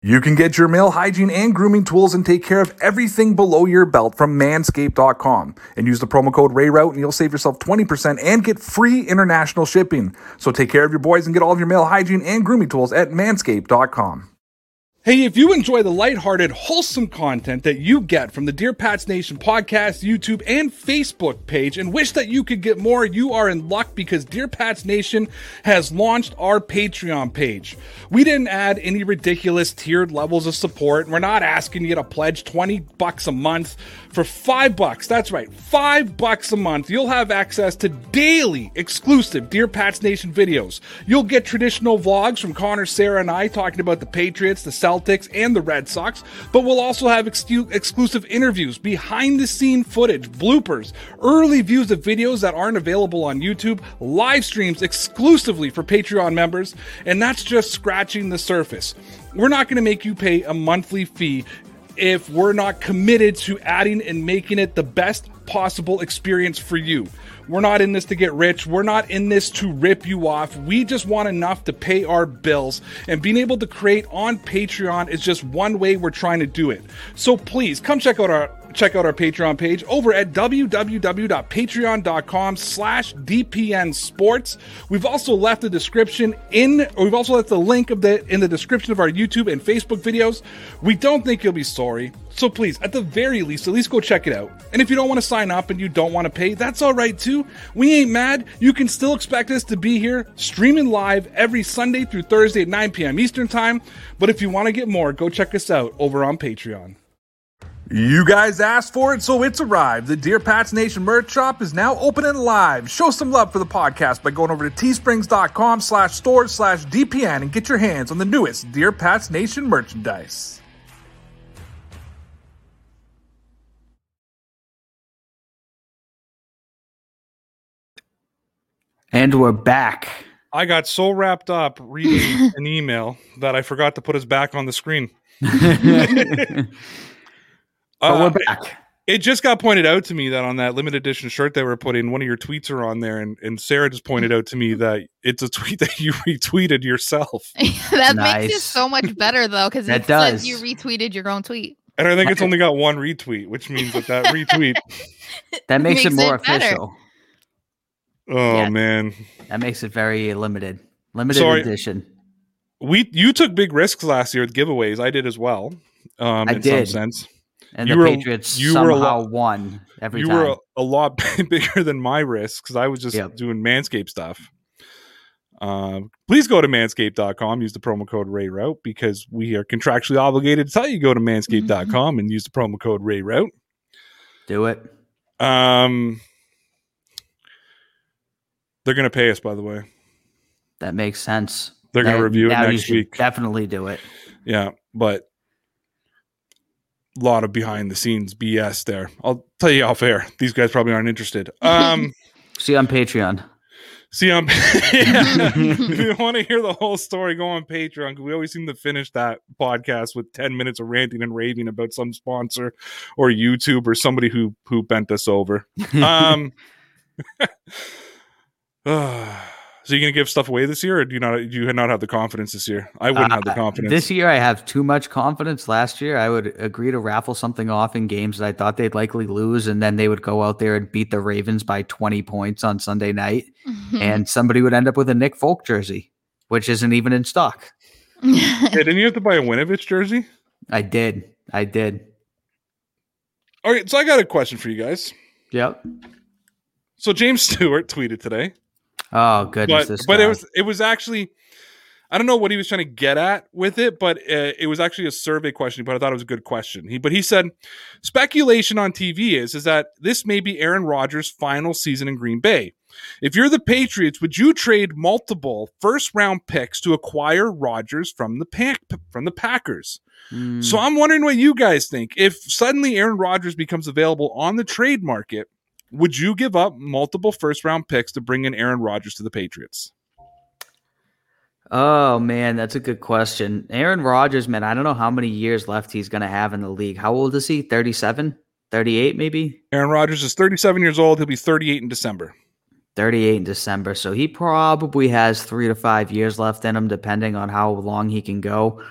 You can get your male hygiene and grooming tools and take care of everything below your belt from manscaped.com. And use the promo code RAYROUTE and you'll save yourself 20% and get free international shipping. So take care of your boys and get all of your male hygiene and grooming tools at manscaped.com. Hey, if you enjoy the lighthearted, wholesome content that you get from the Dear Pats Nation podcast, YouTube, and Facebook page and wish that you could get more, you are in luck because Dear Pats Nation has launched our Patreon page. We didn't add any ridiculous tiered levels of support. We're not asking you to pledge 20 bucks a month. For 5 bucks, that's right, 5 bucks a month, you'll have access to daily exclusive Dear Pats Nation videos. You'll get traditional vlogs from Connor, Sarah, and I talking about the Patriots, the Celtics, and the Red Sox, but we'll also have excu- exclusive interviews, behind the scene footage, bloopers, early views of videos that aren't available on YouTube, live streams exclusively for Patreon members, and that's just scratching the surface. We're not going to make you pay a monthly fee if we're not committed to adding and making it the best possible experience for you. We're not in this to get rich. We're not in this to rip you off. We just want enough to pay our bills. And being able to create on Patreon is just one way we're trying to do it. So please come check out our check out our Patreon page over at www.patreon.com slash DPN Sports. We've also left the description in, we've also left the link of the in the description of our YouTube and Facebook videos. We don't think you'll be sorry. So please, at the very least, at least go check it out. And if you don't want to sign up and you don't want to pay, that's all right too. We ain't mad. You can still expect us to be here streaming live every Sunday through Thursday at 9 p.m. Eastern Time. But if you want to get more, go check us out over on Patreon. You guys asked for it, so it's arrived. The Dear Pats Nation merch shop is now open and live. Show some love for the podcast by going over to teesprings.com slash stores slash DPN and get your hands on the newest Dear Pats Nation merchandise. And we're back. I got so wrapped up reading an email that I forgot to put us back on the screen. but Uh, we're back. It just got pointed out to me that on that limited edition shirt they were putting, one of your tweets are on there, and, and Sarah just pointed out to me that it's a tweet that you retweeted yourself. that makes it so much better though, because That it does. says you retweeted your own tweet. And I think it's only got one retweet, which means that that retweet. That makes, it makes more it better. official. Oh Yeah. man, That makes it very limited. Limited Sorry. edition. we you took big risks last year with giveaways. I did as well. Um, I in did. some sense, And You the were- Patriots you somehow lot- won every you time. were a, a lot bigger than my risks because I was just Yep. doing Manscaped stuff. Um, please go to manscaped.com, use the promo code RayRoute because we are contractually obligated to tell you to go to manscaped.com and use the promo code RayRoute. Do it. Um, they're going to pay us, by the way. That makes sense. They're going to review it next week. Definitely do it. Yeah, but lot of behind the scenes BS there. I'll tell you off air. These guys probably aren't interested. Um, See on Patreon. See, on. if you want to hear the whole story, go on Patreon because we always seem to finish that podcast with ten minutes of ranting and raving about some sponsor or YouTube or somebody who who bent us over. Um, so you gonna give stuff away this year, or do you not? Do you not have the confidence this year? I wouldn't have the Uh, confidence. This year, I have too much confidence. Last year, I would agree to raffle something off in games that I thought they'd likely lose, and then they would go out there and beat the Ravens by 20 points on Sunday night, and somebody would end up with a Nick Folk jersey, which isn't even in stock. Hey, didn't you have to buy a Winovich jersey? I did. I did. All right, so I got a question for you guys. Yep. So James Stewart tweeted today, Oh, goodness. but this but it was it was actually I don't know what he was trying to get at with it, but uh, it was actually a survey question. But I thought it was a good question. He but he said speculation on TV is is that this may be Aaron Rodgers' final season in Green Bay. If you're the Patriots, would you trade multiple first round picks to acquire Rodgers from the pack from the Packers? Hmm. So I'm wondering what you guys think. If suddenly Aaron Rodgers becomes available on the trade market, would you give up multiple first round picks to bring in Aaron Rodgers to the Patriots? Oh man, that's a good question. Aaron Rodgers, man, I don't know how many years left he's going to have in the league. How old is he? 37? 38 maybe? Aaron Rodgers is 37 years old. He'll be 38 in December. 38 in December. So he probably has 3 to 5 years left in him depending on how long he can go.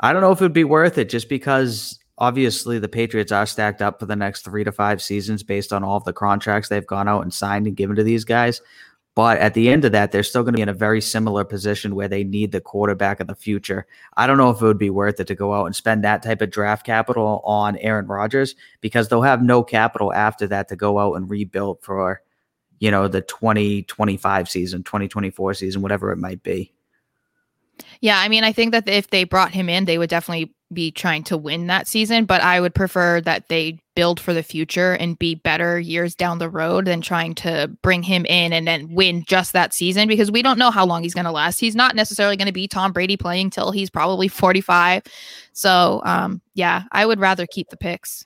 I don't know if it'd be worth it just because obviously the Patriots are stacked up for the next 3 to 5 seasons based on all of the contracts they've gone out and signed and given to these guys. But at the end of that, they're still going to be in a very similar position where they need the quarterback of the future. I don't know if it would be worth it to go out and spend that type of draft capital on Aaron Rodgers because they'll have no capital after that to go out and rebuild for, you know, the 2025 season, 2024 season, whatever it might be. Yeah, I mean, I think that if they brought him in, they would definitely be trying to win that season, but I would prefer that they build for the future and be better years down the road than trying to bring him in and then win just that season because we don't know how long he's going to last. He's not necessarily going to be Tom Brady playing till he's probably 45. So, um, yeah, I would rather keep the picks.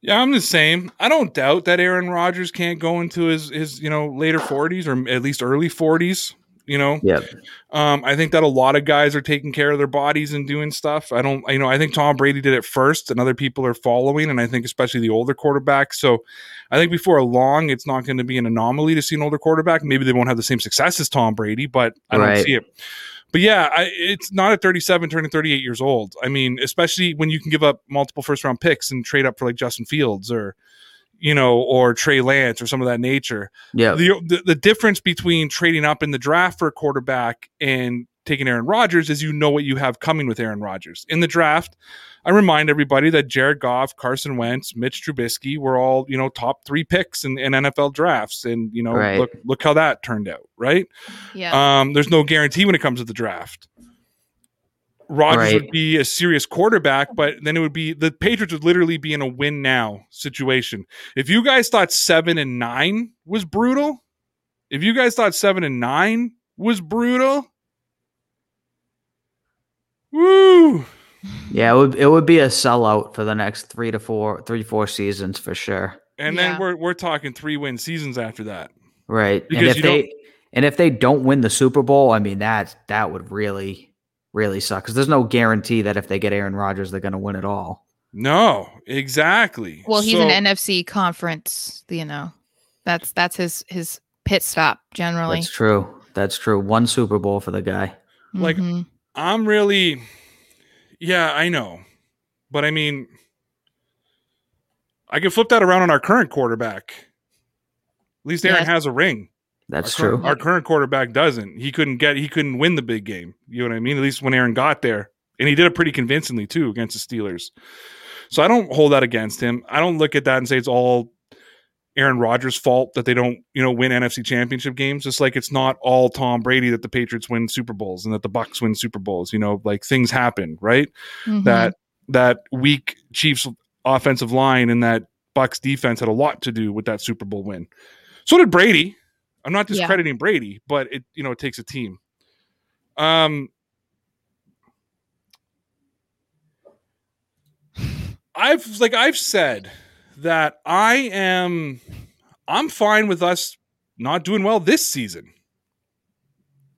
Yeah, I'm the same. I don't doubt that Aaron Rodgers can't go into his his you know later 40s or at least early 40s. You know, Yep. um, I think that a lot of guys are taking care of their bodies and doing stuff. I don't, you know, I think Tom Brady did it first, and other people are following, and I think especially the older quarterbacks. So, I think before long, it's not going to be an anomaly to see an older quarterback. Maybe they won't have the same success as Tom Brady, but I don't Right. see it. But yeah, I, it's not at 37 turning 38 years old. I mean, especially when you can give up multiple first round picks and trade up for like Justin Fields or, you know, or Trey Lance or some of that nature. Yeah. The, the the difference between trading up in the draft for a quarterback and taking Aaron Rodgers is you know what you have coming with Aaron Rodgers. In the draft, I remind everybody that Jared Goff, Carson Wentz, Mitch Trubisky were all, you know, top three picks in, in NFL drafts. And, you know, Right. look look how that turned out, right? Yeah. Um, there's no guarantee when it comes to the draft. Rodgers Right. would be a serious quarterback, but then it would be the Patriots would literally be in a win now situation. If you guys thought seven and nine was brutal, if you guys thought seven and nine was brutal, woo! Yeah, it would, it would be a sellout for the next three to four, three, four seasons for sure. And Yeah. then we're we're talking three win seasons after that. Right. and if they and if they don't win the Super Bowl, I mean that that would really really suck because there's no guarantee that if they get Aaron Rodgers, they're going to win it all. No, exactly. well, he's So- an NFC conference, you know. That's that's his his pit stop generally. That's true. That's true. One Super Bowl for the guy. like, Mhm. I'm really, yeah, I know, but I mean, I can flip that around on our current quarterback. At least Aaron Yes. has a ring. That's our, true. current- Our current quarterback doesn't. He couldn't get. He couldn't win the big game. You know what I mean? At least when Aaron got there, and he did it pretty convincingly too against the Steelers. So I don't hold that against him. I don't look at that and say it's all Aaron Rodgers' fault that they don't, you know, win NFC championship games. Just like it's not all Tom Brady that the Patriots win Super Bowls and that the Bucks win Super Bowls. You know, like things happen, right? Mhm. That that weak Chiefs offensive line and that Bucks defense had a lot to do with that Super Bowl win. So did Brady. I'm not Yeah. discrediting Brady, but it you know it takes a team. Um, I've like I've said that I am I'm fine with us not doing well this season.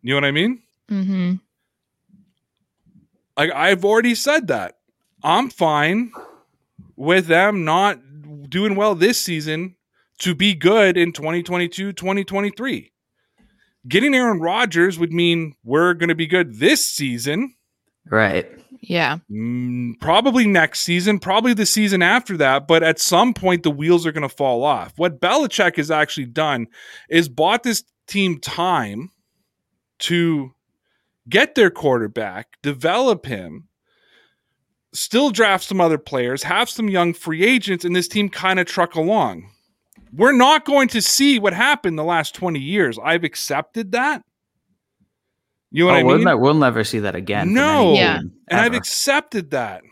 You know what I mean? Mm-hmm. Like I've already said that. I'm fine with them not doing well this season to be good in 2022, 2023. Getting Aaron Rodgers would mean we're going to be good this season, Right. Yeah. mm, probably next season, probably the season after that, but at some point the wheels are going to fall off. What Belichick has actually done is bought this team time to get their quarterback, develop him, still draft some other players, have some young free agents, and this team kind of truck along. We're not going to see what happened the last 20 years. I've accepted that. You know what Oh, I we'll, mean? ne- we'll never see that again. No. Yeah. team, and I've accepted that.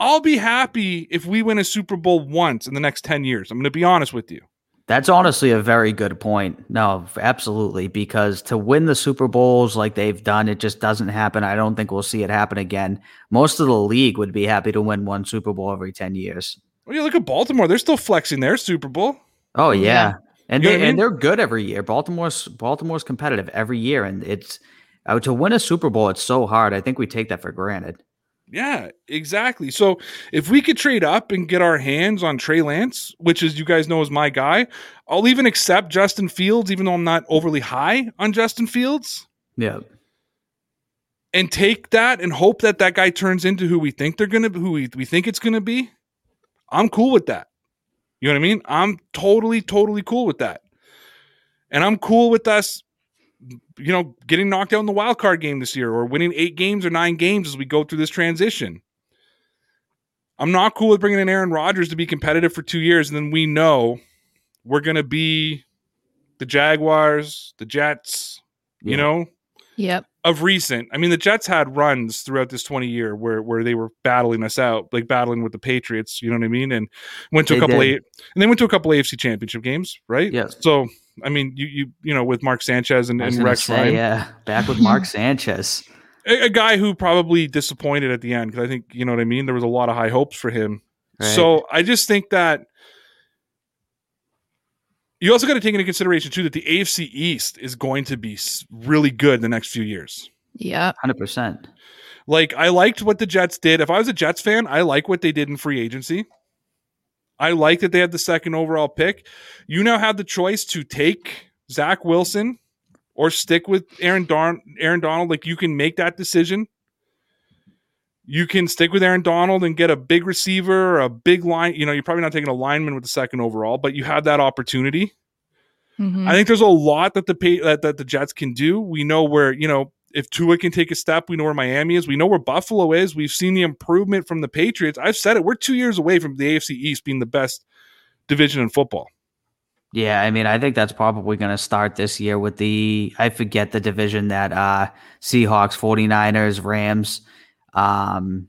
I'll be happy if we win a Super Bowl once in the next 10 years. I'm going to be honest with you. That's honestly a very good point. No, absolutely. Because to win the Super Bowls like they've done, it just doesn't happen. I don't think we'll see it happen again. Most of the league would be happy to win one Super Bowl every 10 years. Well, you look at Baltimore, they're still flexing their Super Bowl. Oh, yeah. Yeah. And, You they, I mean? and they're good every year. Baltimore's Baltimore's competitive every year. And it's uh, to win a Super Bowl, it's so hard. I think we take that for granted. Yeah, exactly. So if we could trade up and get our hands on Trey Lance, which as you guys know is my guy, I'll even accept Justin Fields, even though I'm not overly high on Justin Fields, Yeah. and take that and hope that that guy turns into who we think they're gonna, who we, we think it's gonna be. I'm cool with that. You know what I mean? I'm totally, totally cool with that, and I'm cool with us. You know, getting knocked out in the wild card game this year, or winning eight games or nine games as we go through this transition. I'm not cool with bringing in Aaron Rodgers to be competitive for two years, and then we know we're going to be the Jaguars, the Jets, you know, Yep. of recent. I mean, the Jets had runs throughout this 20 year where where they were battling us out, like battling with the Patriots, you know what I mean? And went to They a couple did. A, and they went to a couple AFC championship games, right? Yeah. So, I mean, you you you know, with Mark Sanchez and, and Rex say, Ryan, Yeah. Back with Mark Sanchez. a, a guy who probably disappointed at the end because I think you know what I mean. There was a lot of high hopes for him. Right. So I just think that you also got to take into consideration too that the AFC East is going to be really good in the next few years. Yeah, 100%. Like I liked what the Jets did. If I was a Jets fan, I like what they did in free agency. I like that they had the second overall pick. You now have the choice to take Zach Wilson or stick with Aaron Darn Aaron Donald. Like you can make that decision. You can stick with Aaron Donald and get a big receiver, or a big line. You know, you're probably not taking a lineman with the second overall, but you have that opportunity. Mhm. I think there's a lot that the pay, that, that the Jets can do. We know where you know if Tua can take a step, we know where Miami is. We know where Buffalo is. We've seen the improvement from the Patriots. I've said it. We're two years away from the AFC East being the best division in football. Yeah, I mean, I think that's probably going to start this year with the I forget the division that uh Seahawks, 49ers, Rams, um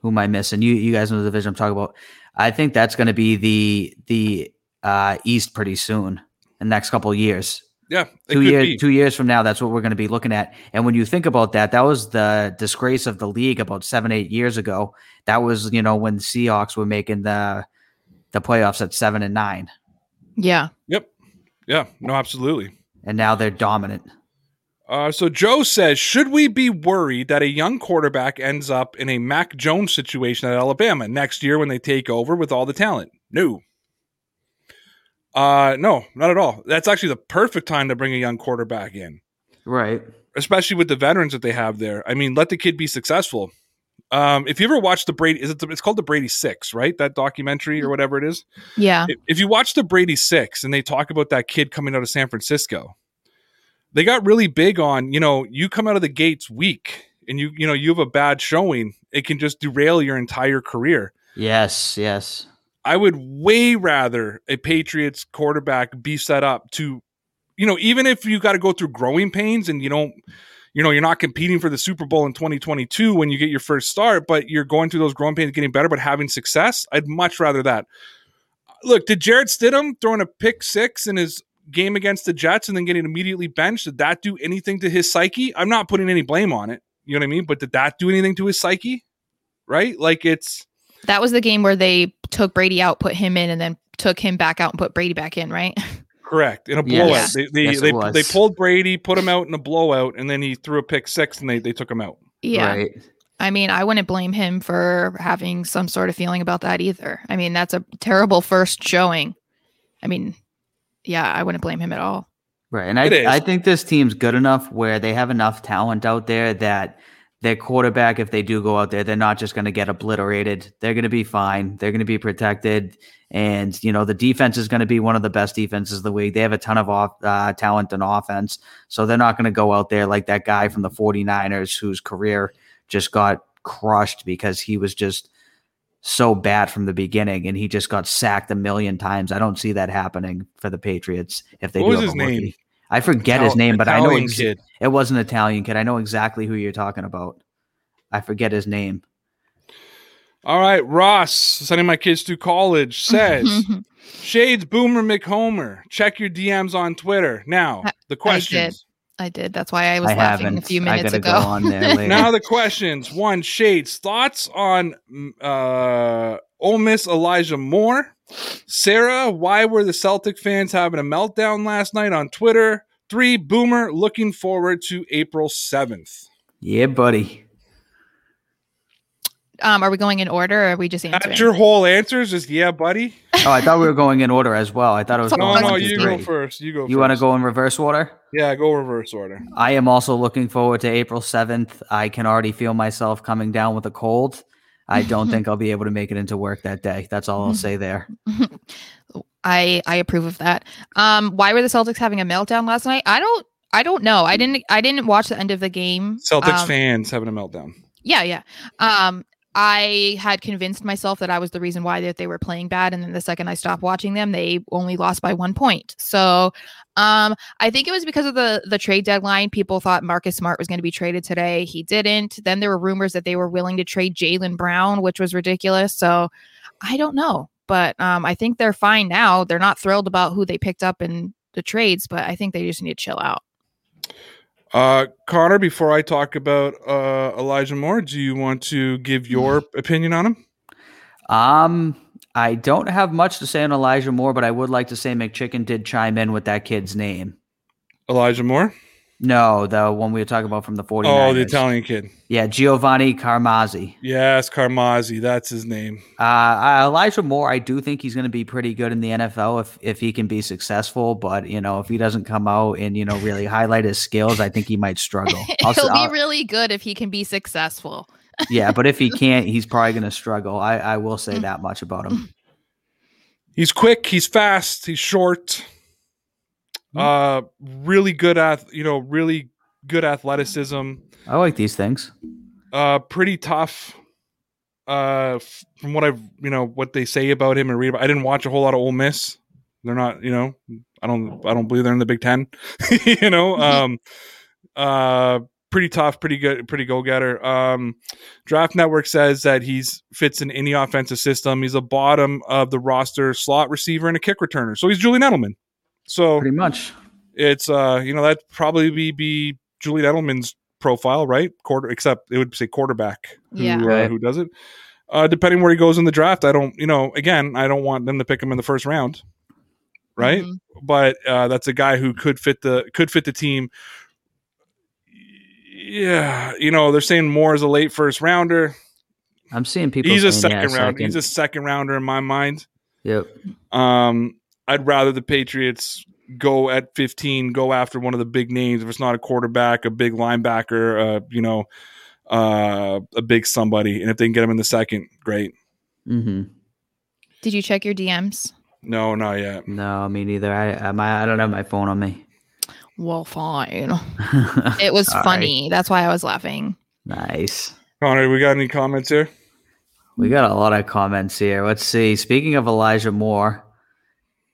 who am I missing? You you guys know the division I'm talking about. I think that's going to be the the uh East pretty soon, the next couple of years. Yeah, it Two could years two years from now, that's what we're going to be looking at. And when you think about that, that was the disgrace of the league about seven, eight years ago. That was, you know, when the Seahawks were making the the playoffs at seven and nine. Yeah. Yep. Yeah. No, absolutely. and now they're dominant. Uh, so Joe says, should we be worried that a young quarterback ends up in a Mac Jones situation at Alabama next year when they take over with all the talent? No. Uh, no, not at all. That's actually the perfect time to bring a young quarterback in. Right. especially with the veterans that they have there. I mean, let the kid be successful. Um, if you ever watch the Brady, is it the, it's called the Brady Six, right? That documentary or whatever it is. Yeah. If, if you watch the Brady Six and they talk about that kid coming out of San Francisco, they got really big on you know you come out of the gates weak and you you know you have a bad showing, it can just derail your entire career. Yes. Yes. I would way rather a Patriots quarterback be set up to, you know, even if you got to go through growing pains and you don't, you know, you're not competing for the Super Bowl in 2022 when you get your first start, but you're going through those growing pains, getting better, but having success. I'd much rather that. Look, did Jarrett Stidham throwing a pick six in his game against the Jets and then getting immediately benched, did that do anything to his psyche? I'm not putting any blame on it. You know what I mean? But did that do anything to his psyche? Right? Like it's, That was the game where they took Brady out, put him in, and then took him back out and put Brady back in, right? Correct. In a Yes. blowout. They they, Yes, they, they pulled Brady, put him out in a blowout, and then he threw a pick six and they, they took him out. Yeah. Right. I mean, I wouldn't blame him for having some sort of feeling about that either. I mean, that's a terrible first showing. I mean, yeah, I wouldn't blame him at all. Right. And I, It is. I think this team's good enough where they have enough talent out there that their quarterback, if they do go out there, they're not just going to get obliterated. They're going to be fine. They're going to be protected. And, you know, the defense is going to be one of the best defenses of the league. They have a ton of off, uh, talent and offense. So they're not going to go out there like that guy from the 49ers whose career just got crushed because he was just so bad from the beginning and he just got sacked a million times. I don't see that happening for the Patriots if they What do was have his a rookie. name? I forget his name, but I know Italian ex- kid. it was an Italian kid. I know exactly who you're talking about. I forget his name. All right, Ross, sending my kids to college, says Shades Boomer McHomer. Check your DMs on Twitter. Now, the questions. I did. That's why I was I laughing haven't. a few I minutes gotta ago. go on there later. Now the questions. One, Shades, thoughts on mm, uh Ole Miss Elijah Moore. Sarah, why were the Celtic fans having a meltdown last night on Twitter? Three, Boomer, looking forward to April 7th. yeah, buddy. Um, are we going in order or are we just answering? That's your whole answers? Just yeah, buddy? Oh, I thought we were going in order as well. I thought it was No, going No, no, one, two, you three. go first. You go You want to go in reverse order? Yeah, go reverse order. I am also looking forward to April 7th. I can already feel myself coming down with a cold. I don't think I'll be able to make it into work that day. That's all I'll say there. I I approve of that. Um, why were the Celtics having a meltdown last night? I don't I don't know. I didn't I didn't watch the end of the game. Celtics Um, fans having a meltdown. Yeah, yeah. Um, I had convinced myself that I was the reason why that they were playing bad, and then the second I stopped watching them, they only lost by one point. So, um, I think it was because of the the trade deadline. People thought Marcus Smart was going to be traded today. He didn't. Then there were rumors that they were willing to trade Jaylen Brown, which was ridiculous. So, I don't know, but um, I think they're fine now. They're not thrilled about who they picked up in the trades, but I think they just need to chill out. Uh, Connor, before I talk about uh, Elijah Moore, do you want to give your opinion on him? Um, I don't have much to say on Elijah Moore, but I would like to say McChicken did chime in with that kid's name. Elijah Moore? No, the one we were talking about from the 49ers. Oh, the Italian kid. Yeah, Giovanni Carmazzi. Yes, Carmazzi. That's his name. Uh, uh, Elijah Moore, I do think he's going to be pretty good in the NFL if if he can be successful. But you know, if he doesn't come out and you know really highlight his skills, I think he might struggle. I'll s- He'll be I'll- really good if he can be successful. yeah, but if he can't, he's probably going to struggle. I I will Mm. say that much about him. He's quick. He's fast. He's short. Hmm. Uh, really good at you know really good athleticism. I like these things. Uh, pretty tough. Uh, from what I've you know what they say about him and read about, I didn't watch a whole lot of Ole Miss. They're not you know I don't I don't believe they're in the Big Ten. you know um, uh, pretty tough, pretty good, pretty go getter. Um, Draft Network says that he's fits in any offensive system. He's a bottom of the roster slot receiver and a kick returner. So he's Julian Edelman. So Pretty much. it's uh you know that'd probably be, be Julian Edelman's profile, right? Quarter except it would say quarterback who, Yeah. uh, who does it. Uh, depending where he goes in the draft, I don't, you know, again, I don't want them to pick him in the first round, right? Mhm. But uh, that's a guy who could fit the could fit the team. Yeah, you know, they're saying Moore is a late first rounder. I'm seeing people. He's a saying, yeah, second rounder. He's a second rounder in my mind. Yep. Um, I'd rather the Patriots go at 15, go after one of the big names. If it's not a quarterback, a big linebacker, uh, you know, uh, a big somebody, and if they can get him in the second, great. hmm Did you check your DMs? No, not yet. No, me neither. I I, my, I don't have my phone on me. Well, fine. It was funny. That's why I was laughing. Nice. Connor, we got any comments here? We got a lot of comments here. Let's see. Speaking of Elijah Moore,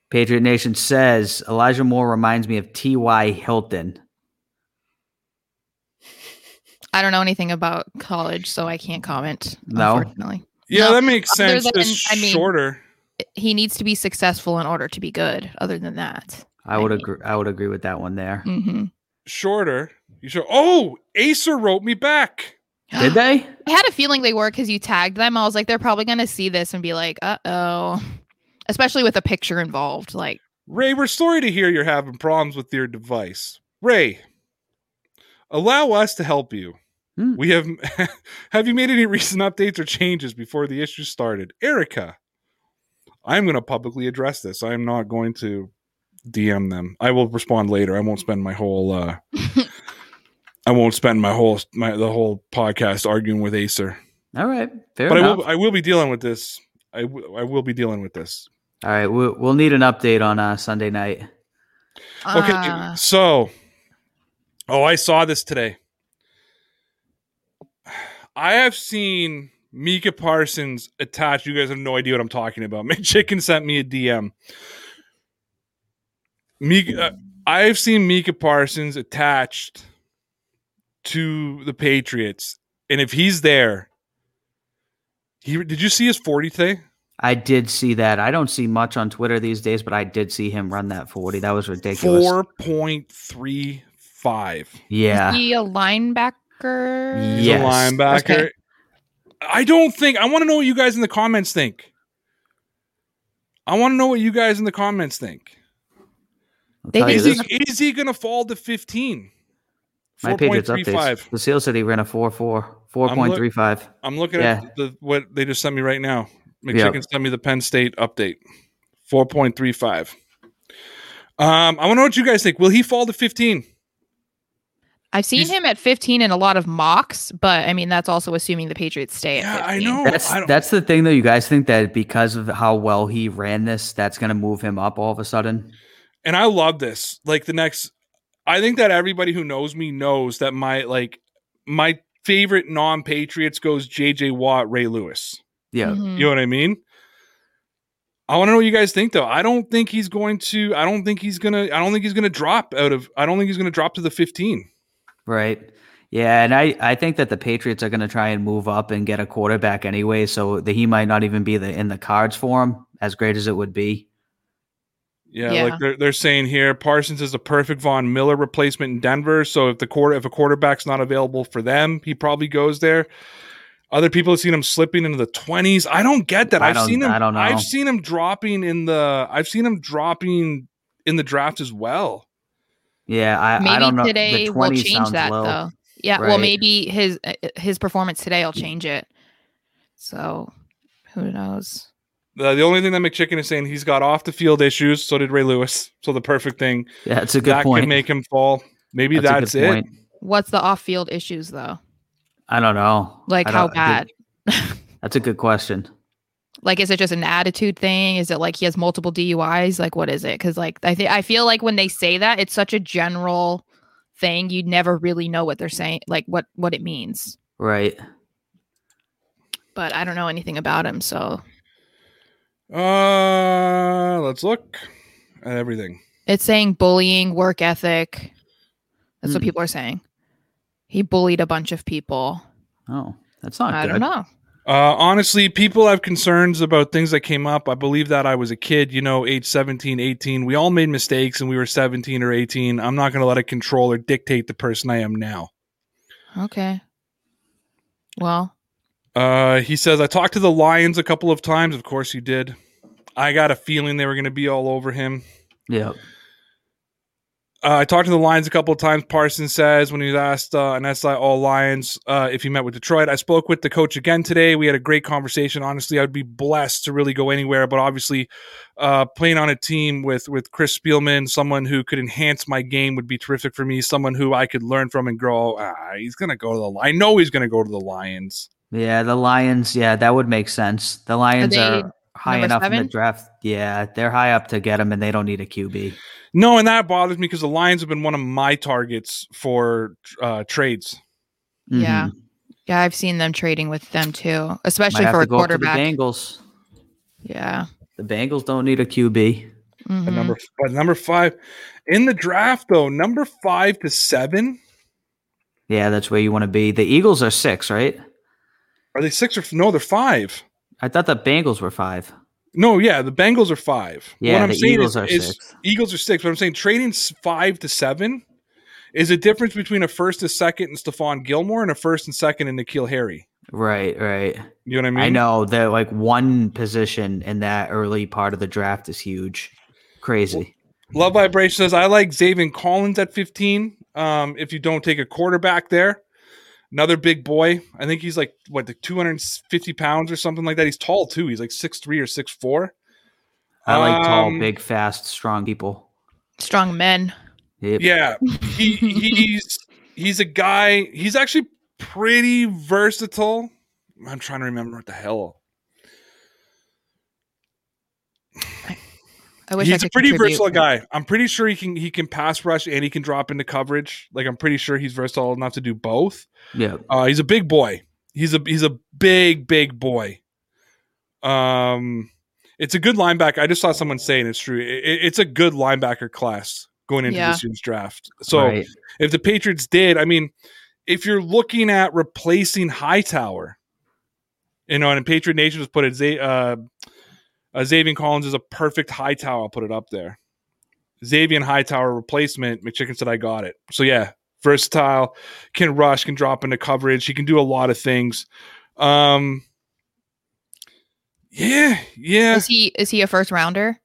Patriot Nation says Elijah Moore reminds me of T.Y. Hilton. I don't know anything about college, so I can't comment. No? Unfortunately, Yeah, No, that makes sense. than- Just I mean- shorter. he needs to be successful in order to be good. Other than that, I would I- agree. I would agree with that one there. hmm Shorter. You should. Oh, Acer wrote me back. Did they? I had a feeling they were because you tagged them. I was like, they're probably going to see this and be like, uh oh. Especially with a picture involved. Like, Ray, we're sorry to hear you're having problems with your device. Ray, allow us to help you. Hmm. We have have you made any recent updates or changes before the issue started? Erica, I'm going to publicly address this. I am not going to DM them. I will respond later. I won't spend my whole uh I won't spend my whole my the whole podcast arguing with Acer. All right, fair but I will I will be dealing with this. I, w- I will be dealing with this. All right, we'll, we'll need an update on uh, Sunday night. Okay, Uh, so oh, I saw this today. I have seen Micah Parsons attached. You guys have no idea what I'm talking about. McChicken sent me a DM. Micah, uh, I've seen Micah Parsons attached to the Patriots, and if he's there, he did you see his 40 today? I did see that. I don't see much on Twitter these days, but I did see him run that 40. That was ridiculous. Four point three five. Yeah. is he a linebacker? He's Yes. a linebacker. Okay. I don't think. I want to know what you guys in the comments think. I want to know what you guys in the comments think. They think Is he, is he going to fall to 15? my Patriots 4.35. updates. The Seal City ran a 4 4, 4.35. I'm looking Yeah. at the, what they just sent me right now. Yeah. McChicken sent me the Penn State update. 4.35. Um, I want to know what you guys think. Will he fall to 15? I've seen He's- him at 15 in a lot of mocks, but I mean that's also assuming the Patriots stay at Yeah, 15. I know. That's I that's the thing though. You guys think that because of how well he ran this, that's going to move him up all of a sudden? and I love this. Like the next, I think that everybody who knows me knows that my like my favorite non-Patriots goes J.J. Watt, Ray Lewis. Yeah. Mhm. You know what I mean? I want to know what you guys think though. I don't think he's going to. I don't think he's gonna. I don't think he's gonna drop out of. I don't think he's gonna drop to the 15. Right. Yeah, and I, I think that the Patriots are going to try and move up and get a quarterback anyway, so that he might not even be the in the cards for him, as great as it would be. Yeah, Yeah. like they're they're saying here, Parsons is a perfect Von Miller replacement in Denver. So if the quarter if a quarterback's not available for them, he probably goes there. Other people have seen him slipping into the twenties. I don't get that. I I've don't- seen him. I don't know. I've seen him dropping in the. I've seen him dropping in the draft as well. Yeah, I, Maybe I don't know. The today will change that low. though. Yeah, well maybe his uh, his performance today will change it. So, who knows? The, the only thing that McChicken is saying he's got off the field issues. So did Ray Lewis. So the perfect thing Yeah, it's a good that point. can make him fall. Maybe That's that's, it. point. What's the off-field issues though? I don't know. Like how don't- bad? That's a good question. Like is it just an attitude thing? Is it like he has multiple DUIs? Like what is it? Cuz like I think I feel like when they say that it's such a general thing, you never really know what they're saying, like what what it means. Right. But I don't know anything about him, so Uh, let's look at everything. it's saying bullying, work ethic. That's what Hmm. people are saying. He bullied a bunch of people. Oh, that's not I good. don't know. Uh, honestly, people have concerns about things that came up. I believe that I was a kid, you know, age 17, 18. We all made mistakes and we were 17 or 18. I'm not going to let it control or dictate the person I am now. Okay. Well, Uh, he says, I talked to the Lions a couple of times. Of course, you did. I got a feeling they were going to be all over him. Yeah. Uh, I talked to the Lions a couple of times. Parsons says when he was asked uh, an SI All Lions uh, if he met with Detroit. I spoke with the coach again today. We had a great conversation. Honestly, I'd be blessed to really go anywhere, but obviously, uh, playing on a team with with Chris Spielman, someone who could enhance my game, would be terrific for me. Someone who I could learn from and grow. Ah, he's gonna go to the. I know he's gonna go to the Lions. Yeah, the Lions, yeah, that would make sense. The Lions they are high number enough in the draft. Yeah, they're high up to get him and they don't need a QB. No, and that bothers me because the Lions have been one of my targets for uh, trades. Yeah. Mhm. yeah, I've seen them trading with them too, Might especially have for to a go up to the quarterback. Bengals. Yeah. The Bengals don't need a QB. Mhm. But number but number five in the draft though, number five to seven. Yeah, that's where you want to be. The Eagles are six, right? Are they six or f- no? They're five. I thought the Bengals were five. No, yeah, the Bengals are five. Yeah, what I'm the saying Eagles is, are is six. Eagles are six. But I'm saying trading five to seven is a difference between a first, a second, and Stephon Gilmore, and a first and second and N'Keal Harry. Right, right. You know what I mean? I know that like one position in that early part of the draft is huge. Crazy. Love Vibration says, I like Zaven Collins at 15. Um, if you don't take a quarterback there, another big boy. I think he's like, what, like 250 pounds or something like that. He's tall too. He's like six three or six four. I like tall, Um, big, fast, strong people. Strong men. Yep. Yeah. He, he's, he's a guy, he's actually pretty versatile. I'm trying to remember what the hell. I wish I he's a pretty contribute. versatile guy. I'm pretty sure he can he can pass rush and he can drop into coverage. Like I'm pretty sure he's versatile enough to do both. Yeah, Uh, he's a big boy. He's a he's a big big boy. Um, it's a good linebacker. I just saw someone saying it's true. It, it's a good linebacker class going into Yeah. this year's draft. So Right. if the Patriots did, I mean, if you're looking at replacing Hightower, you know, and Patriot Nation just put it, Z- uh, uh, Xavier Collins is a perfect Hightower. I'll put it up there. Xavier Hightower replacement. McChicken said I got it. So yeah, versatile, can rush, can drop into coverage. He can do a lot of things. Um, yeah, yeah, Is he is he a first rounder?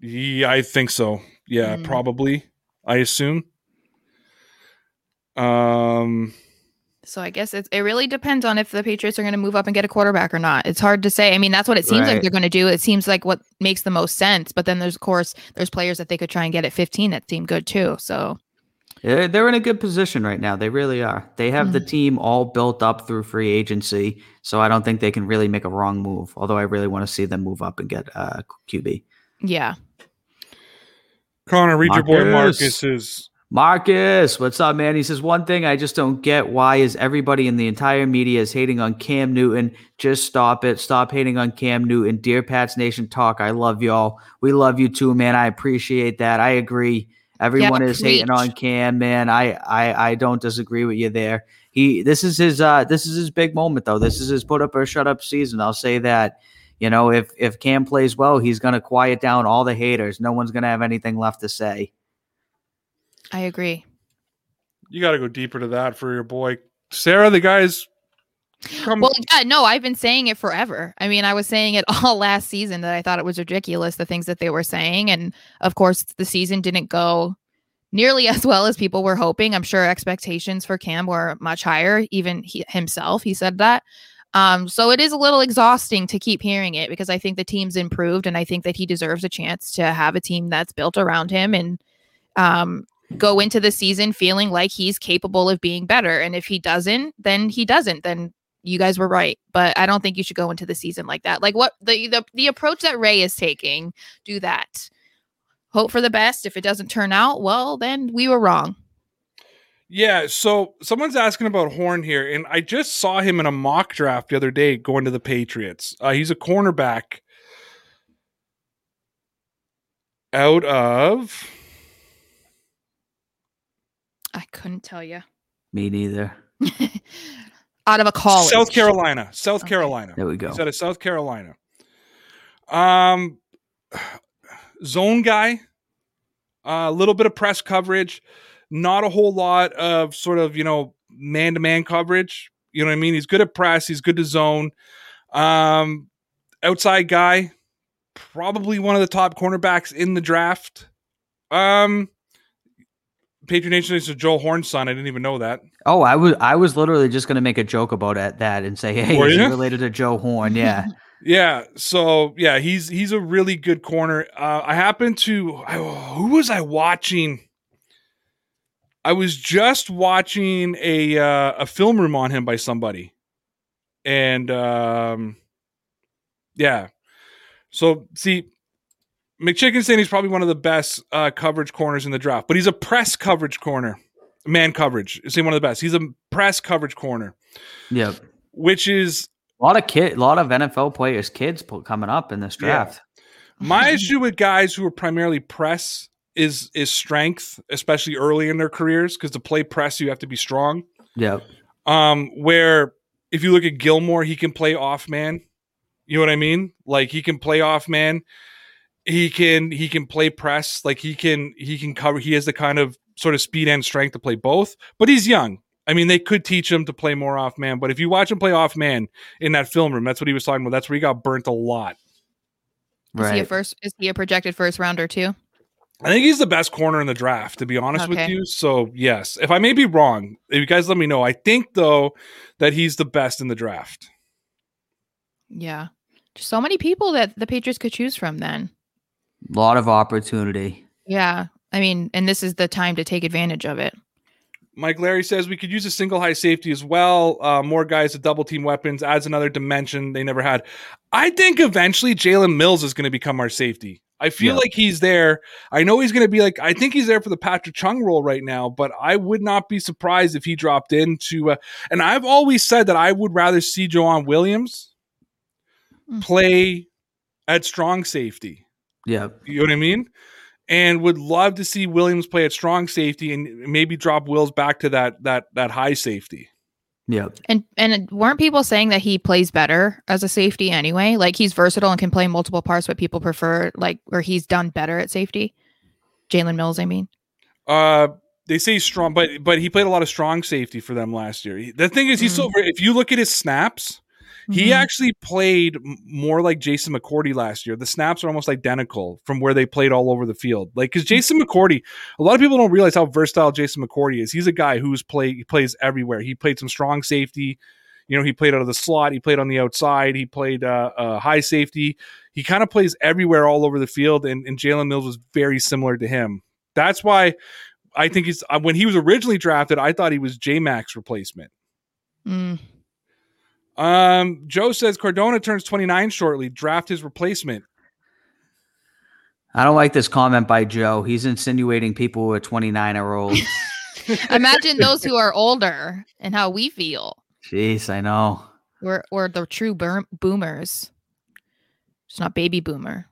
yeah. I think so. Yeah, Mm. probably. I assume. Um. So I guess it's, it really depends on if the Patriots are going to move up and get a quarterback or not. It's hard to say. I mean, that's what it seems like they're going to do. It seems like what makes the most sense. But then there's of course there's players that they could try and get at 15 that seem good too. So Yeah, They're in a good position right now. They really are. They have Mm-hmm. the team all built up through free agency, so I don't think they can really make a wrong move. Although I really want to see them move up and get uh, QB. yeah, Connor, read your boy Marcus. Marcus's. Marcus, what's up, man? He says one thing I just don't get: why is everybody in the entire media is hating on Cam Newton? Just stop it. Stop hating on Cam Newton. Dear Pats Nation talk. I love y'all. We love you too, man. I appreciate that. I agree. Everyone is hating on Cam, man. I, I I don't disagree with you there. He this is his uh this is his big moment though. This is his put up or shut up season. I'll say that. You know, if if Cam plays well, he's gonna quiet down all the haters. No one's gonna have anything left to say. I agree. You got to go deeper to that for your boy Sarah. The guy's come. Well, yeah, no, I've been saying it forever. I mean, I was saying it all last season that I thought it was ridiculous the things that they were saying, and of course, the season didn't go nearly as well as people were hoping. I'm sure expectations for Cam were much higher. Even he, himself, he said that. Um, so it is a little exhausting to keep hearing it because I think the team's improved, and I think that he deserves a chance to have a team that's built around him and um, go into the season feeling like he's capable of being better. And if he doesn't, then he doesn't. Then you guys were right. But I don't think you should go into the season like that. Like what the the, the approach that Ray is taking, do that. Hope for the best. If it doesn't turn out, well, then we were wrong. Yeah, so someone's asking about Horn here, and I just saw him in a mock draft the other day going to the Patriots. Uh, he's a cornerback out of I couldn't tell you. Me neither. Out of a college. South Carolina. South Okay. Carolina. There we go. He's out of South Carolina. Um, zone guy. A little bit of press coverage, not a whole lot of sort of you know man to man coverage. You know what I mean? He's good at press. He's good to zone. Um, outside guy, probably one of the top cornerbacks in the draft. Um, Patriot Nation is Joe Horn's son. I didn't even know that. Oh, I was I was literally just gonna make a joke about it, that and say, hey, Were is he related to Joe Horn? Yeah. Yeah, so yeah, he's he's a really good corner. Uh, I happened to I, who was I watching? I was just watching a uh, a film room on him by somebody, and um, yeah. So see, McChicken saying he's probably one of the best uh, coverage corners in the draft, but he's a press coverage corner, man coverage. Saying one of the best. He's a press coverage corner, yep. which is A lot of kid, a lot of NFL players, kids coming up in this Yeah. draft. My issue with guys who are primarily press is is strength, especially early in their careers, because to play press you have to be strong. Yep. Um, where if you look at Gilmore, he can play off man. You know what I mean? Like he can play off man. He can he can play press. Like he can he can cover. He has the kind of sort of speed and strength to play both. But he's young. I mean, they could teach him to play more off man. But if you watch him play off man in that film room, that's what he was talking about. That's where he got burnt a lot. Is he a first? Is he a projected first rounder too? I think he's the best corner in the draft, to be honest with you. So yes, if I may be wrong, if you guys let me know. I think though that he's the best in the draft. Yeah. So many people that the Patriots could choose from then. A lot of opportunity. Yeah. I mean, and this is the time to take advantage of it. Mike Larry says we could use a single high safety as well. Uh, more guys to double team weapons adds another dimension they never had. I think eventually Jalen Mills is going to become our safety. I feel Yeah. like he's there. I know he's going to be like, I think he's there for the Patrick Chung role right now, but I would not be surprised if he dropped into. Uh, and I've always said that I would rather see Joejuan Williams Mm. play at strong safety. Yeah. You know what I mean? And would love to see Williams play at strong safety and maybe drop Wills back to that that that high safety. Yeah. And and weren't people saying that he plays better as a safety anyway? Like he's versatile and can play multiple parts, but people prefer like where he's done better at safety. Jalen Mills, I mean. Uh they say strong, but but he played a lot of strong safety for them last year. He- The thing is, he's so if you look at his snaps, he Mhm. actually played more like Jason McCourty last year. The snaps are almost identical from where they played all over the field. Like because Jason McCourty, a lot of people don't realize how versatile Jason McCourty is. He's a guy who's play he plays everywhere. He played some strong safety. You know, he played out of the slot. He played on the outside. He played uh, uh, high safety. He kind of plays everywhere all over the field. And, and Jalen Mills was very similar to him. That's why I think he's uh, when he was originally drafted. I thought he was J Mac's replacement. Mm. Um, Joe says Cardona turns 29 shortly. Draft his replacement. I don't like this comment by Joe. He's insinuating people who are 29 are old. Imagine those who are older and how we feel. Jeez, I know. We're we're the true boom- boomers. It's not baby boomer.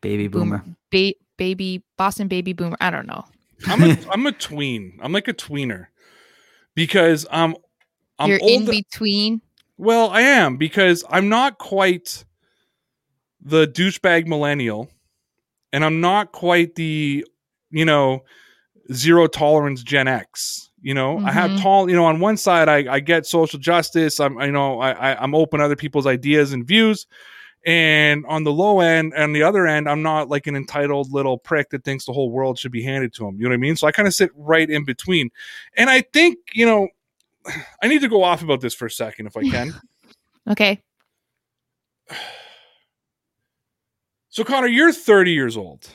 Baby boomer. Boom- ba- baby Boston baby boomer. I don't know. I'm a, I'm a tween. I'm like a tweener because um, I'm You're old. in between. Well, I am because I'm not quite the douchebag millennial, and I'm not quite the you know zero tolerance Gen X. You know, I have Mhm. tall. You know, on one side, I, I get social justice. I'm you know I, I I'm open to other people's ideas and views. And on the low end and the other end, I'm not like an entitled little prick that thinks the whole world should be handed to him. You know what I mean? So I kind of sit right in between. And I think, you know, I need to go off about this for a second if I can. Okay. so, Connor, you're 30 years old,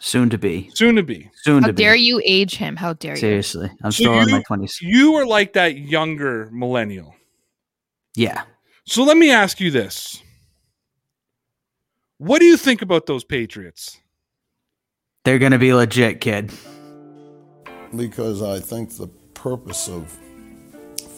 Soon to be. soon to be. Soon How to be. How dare you age him? How dare you? Seriously. I'm So still in my 20s. You are like that younger millennial. Yeah. So, let me ask you this What do you think about those Patriots? They're going to be legit, kid. because I think the purpose of